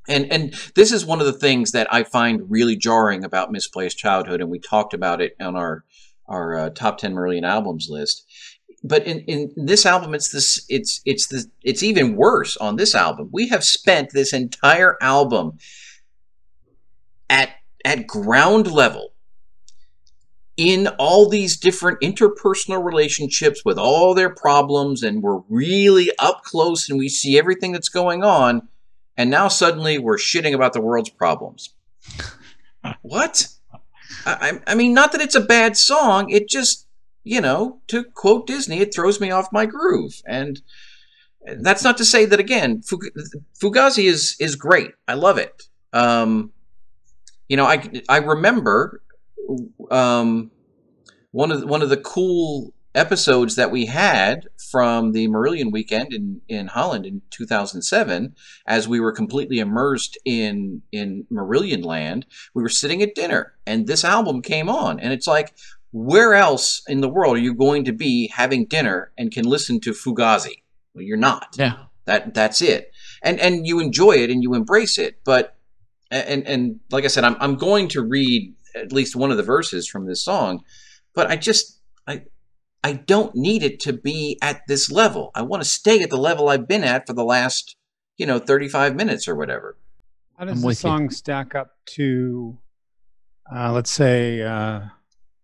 And, and this is one of the things that I find really jarring about Misplaced Childhood, and we talked about it on our our uh, top ten Marillion albums list but in, in this album it's this it's it's the it's even worse on this album we have spent this entire album at at ground level in all these different interpersonal relationships with all their problems and we're really up close and we see everything that's going on and now suddenly we're shitting about the world's problems what I, I mean not that it's a bad song it just you know, to quote Disney, it throws me off my groove. And that's not to say that again, Fugazi is is great. I love it. Um, you know, I I remember um, one of the, one of the cool episodes that we had from the Marillion weekend in, in Holland in 2007, as we were completely immersed in in Marillion land, we were sitting at dinner and this album came on, and it's like, where else in the world are you going to be having dinner and can listen to Fugazi? Well, you're not. Yeah. That that's it. And and you enjoy it and you embrace it, but and and like I said, I'm I'm going to read at least one of the verses from this song, but I just I I don't need it to be at this level. I want to stay at the level I've been at for the last, you know, 35 minutes or whatever. How does I'm the with you. song stack up to, uh, let's say, uh,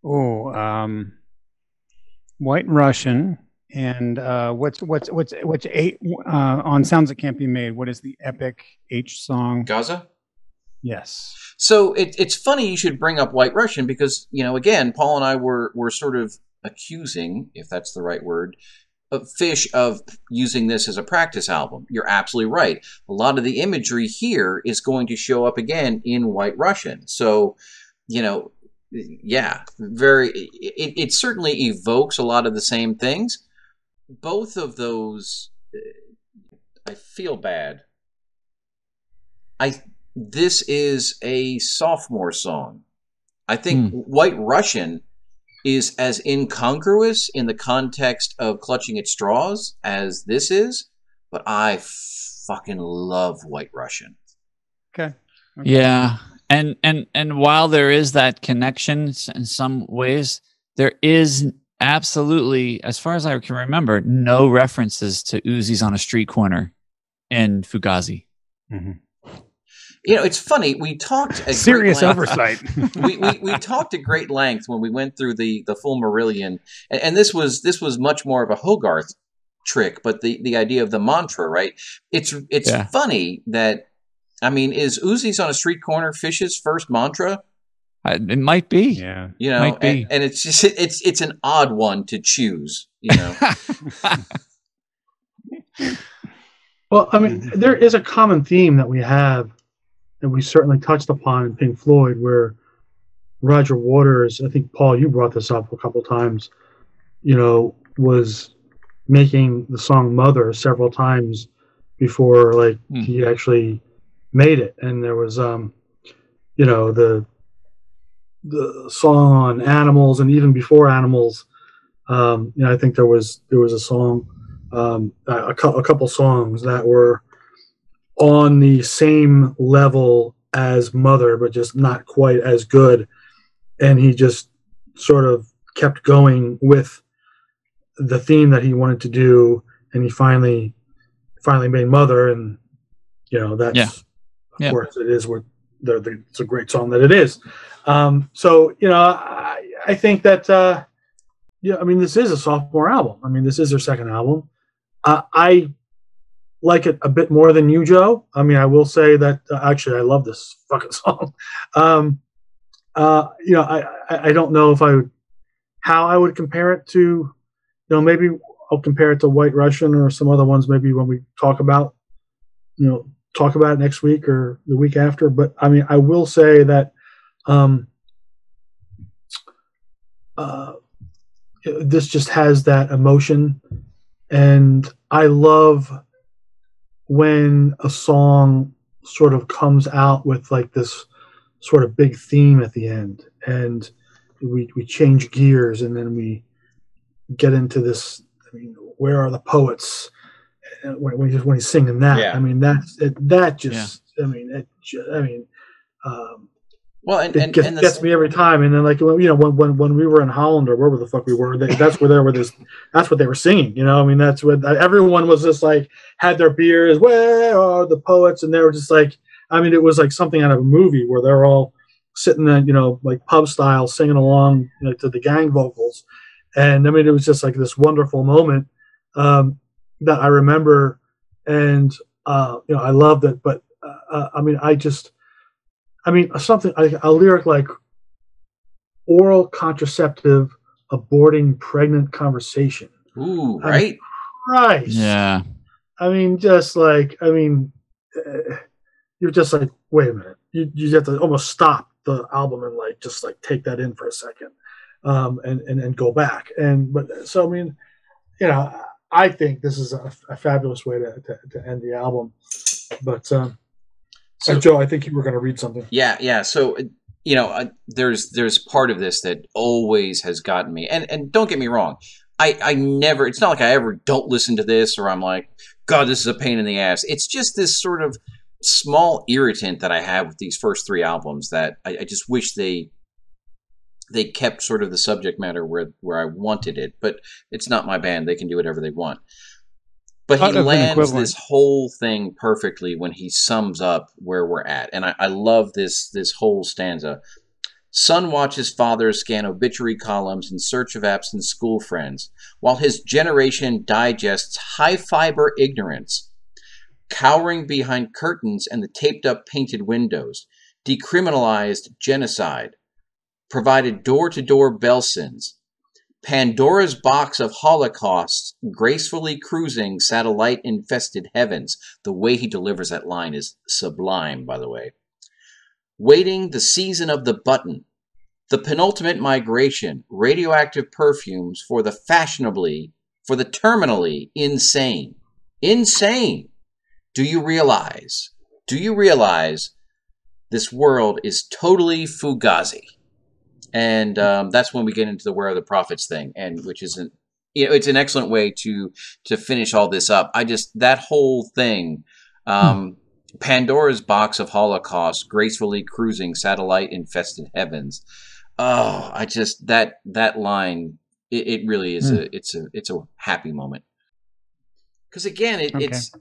oh, um, White Russian, and uh, what's what's what's what's eight uh, on Sounds That Can't Be Made? What is the epic H song? Gaza? Yes. So it, it's funny you should bring up White Russian because, you know, again, Paul and I were, were sort of accusing, if that's the right word, of Fish of using this as a practice album. You're absolutely right. A lot of the imagery here is going to show up again in White Russian. So, you know, yeah, very, it, it certainly evokes a lot of the same things. Both of those, uh, I feel bad. I this is a sophomore song. I think hmm. White Russian is as incongruous in the context of clutching at straws as this is, but I fucking love White Russian. Okay. Okay. Yeah. And and and while there is that connection in some ways, there is absolutely, as far as I can remember, no references to Uzis on a street corner in Fugazi. Mm-hmm. You know, it's funny. We talked at Serious great oversight. we, we, we talked at great length when we went through the the full Marillion, and, and this was this was much more of a Hogarth trick, but the the idea of the mantra, right? It's it's Yeah. funny that I mean, is Uzi's on a street corner Fish's first mantra? It might be. yeah. You know, Might be. and, and it's just it's it's an odd one to choose. You know, Well, I mean, there is a common theme that we have that we certainly touched upon in Pink Floyd, where Roger Waters, I think Paul, you brought this up a couple times, you know, was making the song "Mother" several times before like Hmm. he actually made it, and there was, um, you know, the the song on animals, and even before animals, um, you know, I think there was there was a song um, a a couple songs that were on the same level as Mother, but just not quite as good. And he just sort of kept going with the theme that he wanted to do, and he finally finally made Mother, and you know that's Yeah. of Yeah. course it is what the, the, it's a great song that it is. Um, so you know, I, I think that uh, yeah, I mean, this is a sophomore album. I mean, this is their second album. Uh, I like it a bit more than you, Joe. I mean, I will say that uh, actually, I love this fucking song. Um, uh, you know, I, I I don't know if I would how I would compare it to, you know, maybe I'll compare it to White Russian or some other ones. Maybe when we talk about, you know, talk about it next week or the week after. But I mean, I will say that. Um, uh, this just has that emotion and i love when a song sort of comes out with like this sort of big theme at the end and we we change gears and then we get into this i mean where are the poets when, when, he's, when he's singing that Yeah. i mean that's it, that just i mean it i mean um well, and it and, gets, and gets me every time. And then like you know when when, when we were in Holland or wherever the fuck we were, they, that's where they were this. That's what they were singing. You know, I mean that's what everyone was just like had their beers. Where are the poets? And they were just like, I mean, it was like something out of a movie where they're all sitting there, you know, like pub style, singing along you know, to the gang vocals. And I mean, it was just like this wonderful moment um, that I remember, and uh, you know, I loved it. But uh, uh, I mean, I just. I mean, something a, a lyric like oral contraceptive aborting pregnant conversation. ooh, I- right? Christ. Yeah. I mean, just like I mean, uh, you're just like, wait a minute. You you have to almost stop the album and like just like take that in for a second. um, and, and and go back. And but so I mean, you know, I think this is a, a fabulous way to, to, to end the album. But um, So- Joe, I think you were going to read something. Yeah, yeah. So you know, uh, there's there's part of this that always has gotten me, and and don't get me wrong, I I never. It's not like I ever don't listen to this or I'm like, God, this is a pain in the ass. It's just this sort of small irritant that I have with these first three albums that I, I just wish they they kept sort of the subject matter where where I wanted it, but it's not my band. They can do whatever they want. But he lands this whole thing perfectly when he sums up where we're at, and I, I love this this whole stanza. Son watches father scan obituary columns in search of absent school friends, while his generation digests high fiber ignorance, cowering behind curtains and the taped up painted windows, decriminalized genocide, provided door to door Belsons, Pandora's box of holocausts gracefully cruising satellite infested heavens. The way he delivers that line is sublime, by the way. Waiting the season of the button, the penultimate migration, radioactive perfumes for the fashionably, for the terminally insane. Insane! Do you realize? Do you realize this world is totally fugazi? And um, that's when we get into the where are the prophets thing and which isn't you know it's an excellent way to to finish all this up. I just that whole thing um pandora's box of holocaust gracefully cruising satellite infested heavens. Oh i just that that line it, it really is a it's a it's a happy moment. Because again it, Okay. it's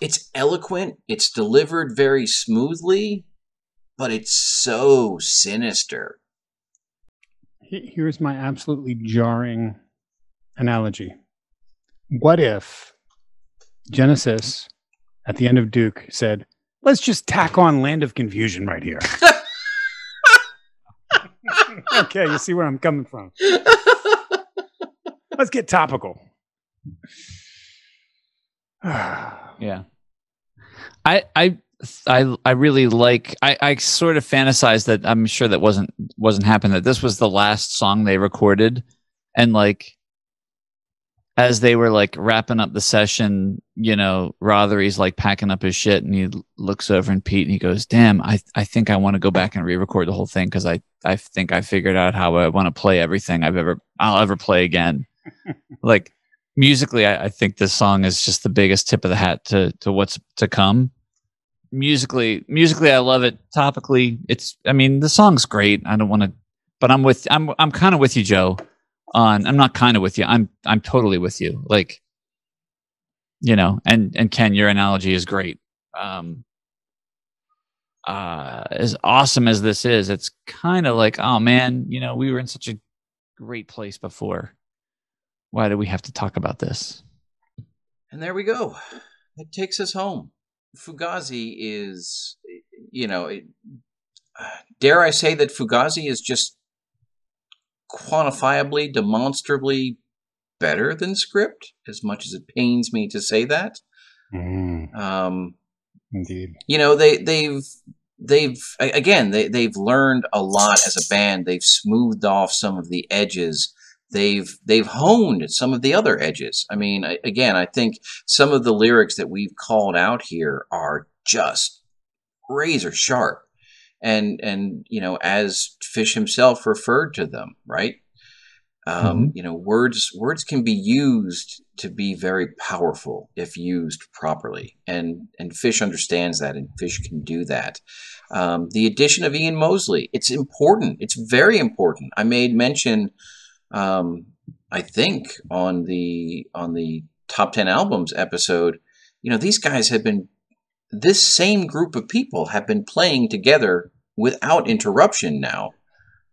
it's eloquent it's delivered very smoothly but it's so sinister Here's my absolutely jarring analogy. What if Genesis at the end of Duke said, let's just tack on Land of Confusion right here? okay, you see where I'm coming from. Let's get topical. Yeah. I I I I really like I I sort of fantasized that I'm sure that wasn't wasn't happening that this was the last song they recorded and like as they were like wrapping up the session, you know, Rothery's like packing up his shit and he looks over and Pete and he goes, "Damn, I I think I want to go back and re-record the whole thing cuz I I think I figured out how I want to play everything I've ever I'll ever play again." like musically I, I think this song is just the biggest tip of the hat to to what's to come musically musically i love it topically it's i mean the song's great i don't want to but i'm with i'm i'm kind of with you joe on i'm not kind of with you i'm i'm totally with you like you know and and ken your analogy is great um uh as awesome as this is it's kind of like oh man you know we were in such a great place before why do we have to talk about this? And there we go. It takes us home. Fugazi is, you know, it, dare I say that Fugazi is just quantifiably, demonstrably better than script, as much as it pains me to say that. Um, indeed. you know they they've they've again they they've learned a lot as a band they've smoothed off some of the edges they've they've honed some of the other edges. I mean I, again i think some of the lyrics that we've called out here are just razor sharp. And and you know as fish himself referred to them right? Um, you know words words can be used to be very powerful if used properly. And and fish understands that and fish can do that. Um, the addition of ian mosley it's important. It's very important. I made mention um, i think on the on the top 10 albums episode you know these guys have been this same group of people have been playing together without interruption now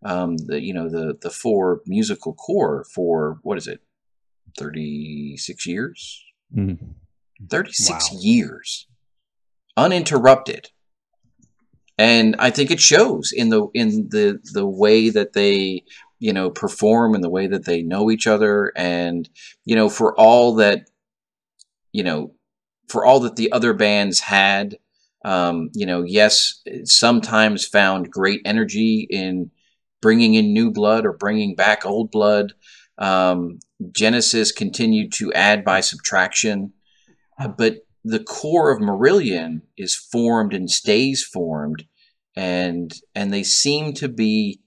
um, the you know the the four musical core for what is it 36 years Mhm. 36 Wow. years uninterrupted and i think it shows in the in the the way that they you know perform and the way that they know each other. And you know for all that you know for all that the other bands had um, you know yes sometimes found great energy in bringing in new blood or bringing back old blood. Um, Genesis continued to add by subtraction, uh, but the core of Marillion is formed and stays formed, and and they seem to be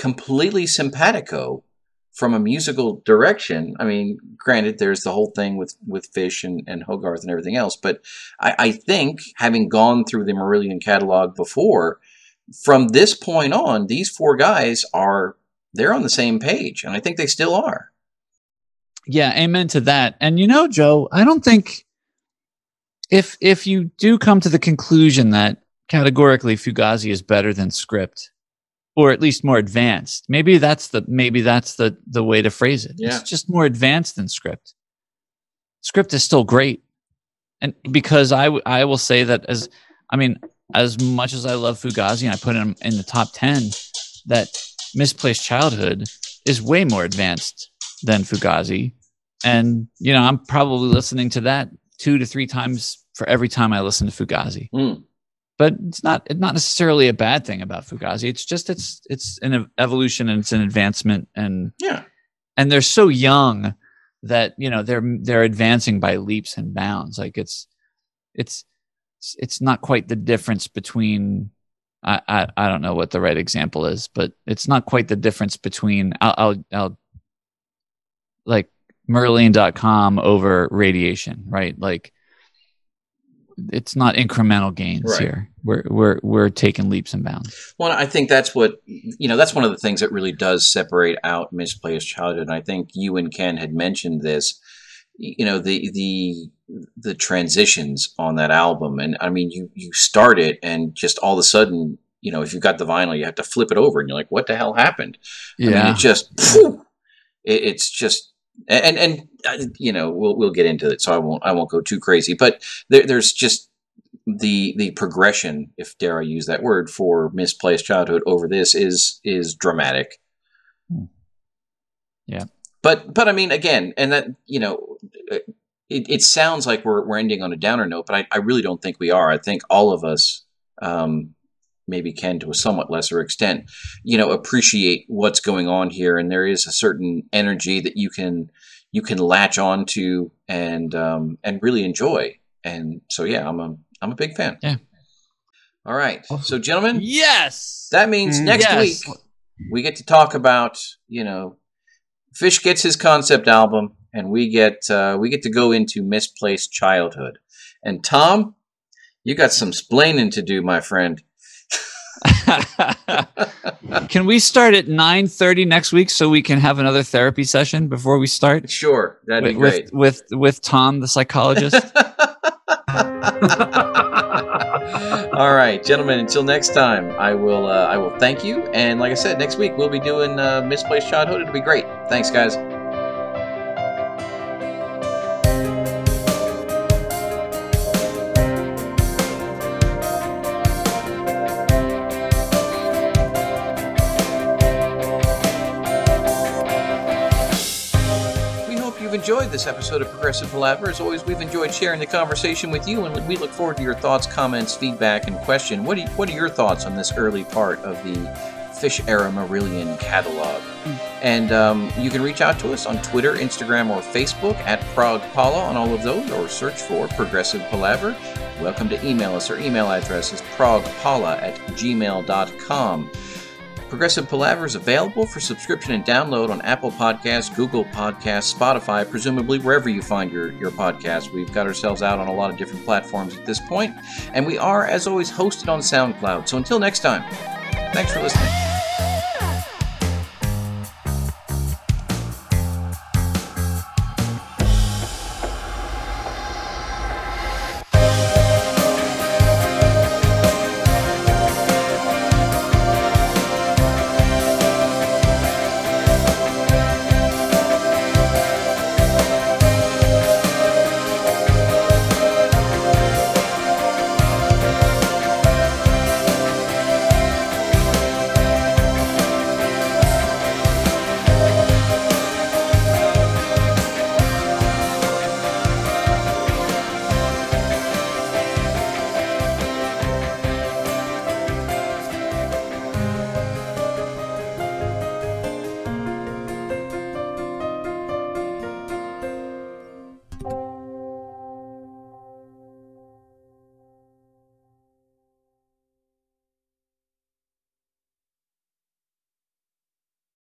completely simpatico from a musical direction. I mean, granted, there's the whole thing with with Fish and, and Hogarth and everything else, but I, I think having gone through the Marillion catalog before, from this point on, these four guys are they're on the same page, and I think they still are. Yeah, amen to that. And you know, Joe, I don't think if if you do come to the conclusion that categorically Fugazi is better than script, or at least more advanced, maybe that's the maybe that's the the way to phrase it. Yeah. It's just more advanced than script. Script is still great, and because I w- I will say that as I mean as much as I love Fugazi and I put him in the top ten, that misplaced childhood is way more advanced than Fugazi. And, you know, I'm probably listening to that two to three times for every time I listen to Fugazi. Hmm. But it's not it's not necessarily a bad thing about Fugazi. It's just it's it's an evolution and it's an advancement and Yeah, and they're so young that, you know, they're they're advancing by leaps and bounds. Like it's it's it's not quite the difference between I, I, I don't know what the right example is, but it's not quite the difference between I'll, I'll, I'll like Merlin.com over radiation, right? Like it's not incremental gains Right. here. We're, we're, we're taking leaps and bounds. Well, I think that's what you know. That's one of the things that really does separate out misplaced childhood. And I think you and Ken had mentioned this. You know the the the transitions on that album, and I mean, you you start it, and just all of a sudden, you know, if you've got the vinyl, you have to flip it over, and you're like, "What the hell happened?" I mean, it just phew, it, it's just and and uh, you know we'll we'll get into it, so I won't I won't go too crazy, but there, there's just the the progression, if dare I use that word, for misplaced childhood over this is is dramatic. Hmm. Yeah. But but I mean again, and that you know, it, it sounds like we're we're ending on a downer note, but I, I really don't think we are. I think all of us, um, maybe can to a somewhat lesser extent, you know, appreciate what's going on here, and there is a certain energy that you can you can latch on to and um, and really enjoy. And so yeah, I'm a I'm a big fan. Yeah. All right. So gentlemen, Yes. that means Mm. next Yes. week we get to talk about you know Fish gets his concept album, and we get uh, we get to go into misplaced childhood. And Tom, you got some splaining to do, my friend. can we start at 9.30 next week so we can have another therapy session before we start Sure, that'd be with, great. with with with tom the psychologist All right, gentlemen. Until next time, I will. Uh, I will thank you. And like I said, next week we'll be doing uh, misplaced childhood. It'll be great. Thanks, guys. This episode of Progressive Palaver. As always, we've enjoyed sharing the conversation with you, and we look forward to your thoughts, comments, feedback, and question. What, you, what are your thoughts on this early part of the Fish Era Marillion catalog? And um, you can reach out to us on Twitter, Instagram, or Facebook at Prague Paula on all of those, or search for Progressive Palaver. Welcome to email us. Our email address is progpaula at gmail.com. Progressive Palaver is available for subscription and download on Apple Podcasts, Google Podcasts, Spotify, presumably wherever you find your, your podcast. We've got ourselves out on a lot of different platforms at this point, and we are, as always, hosted on SoundCloud. So until next time, thanks for listening.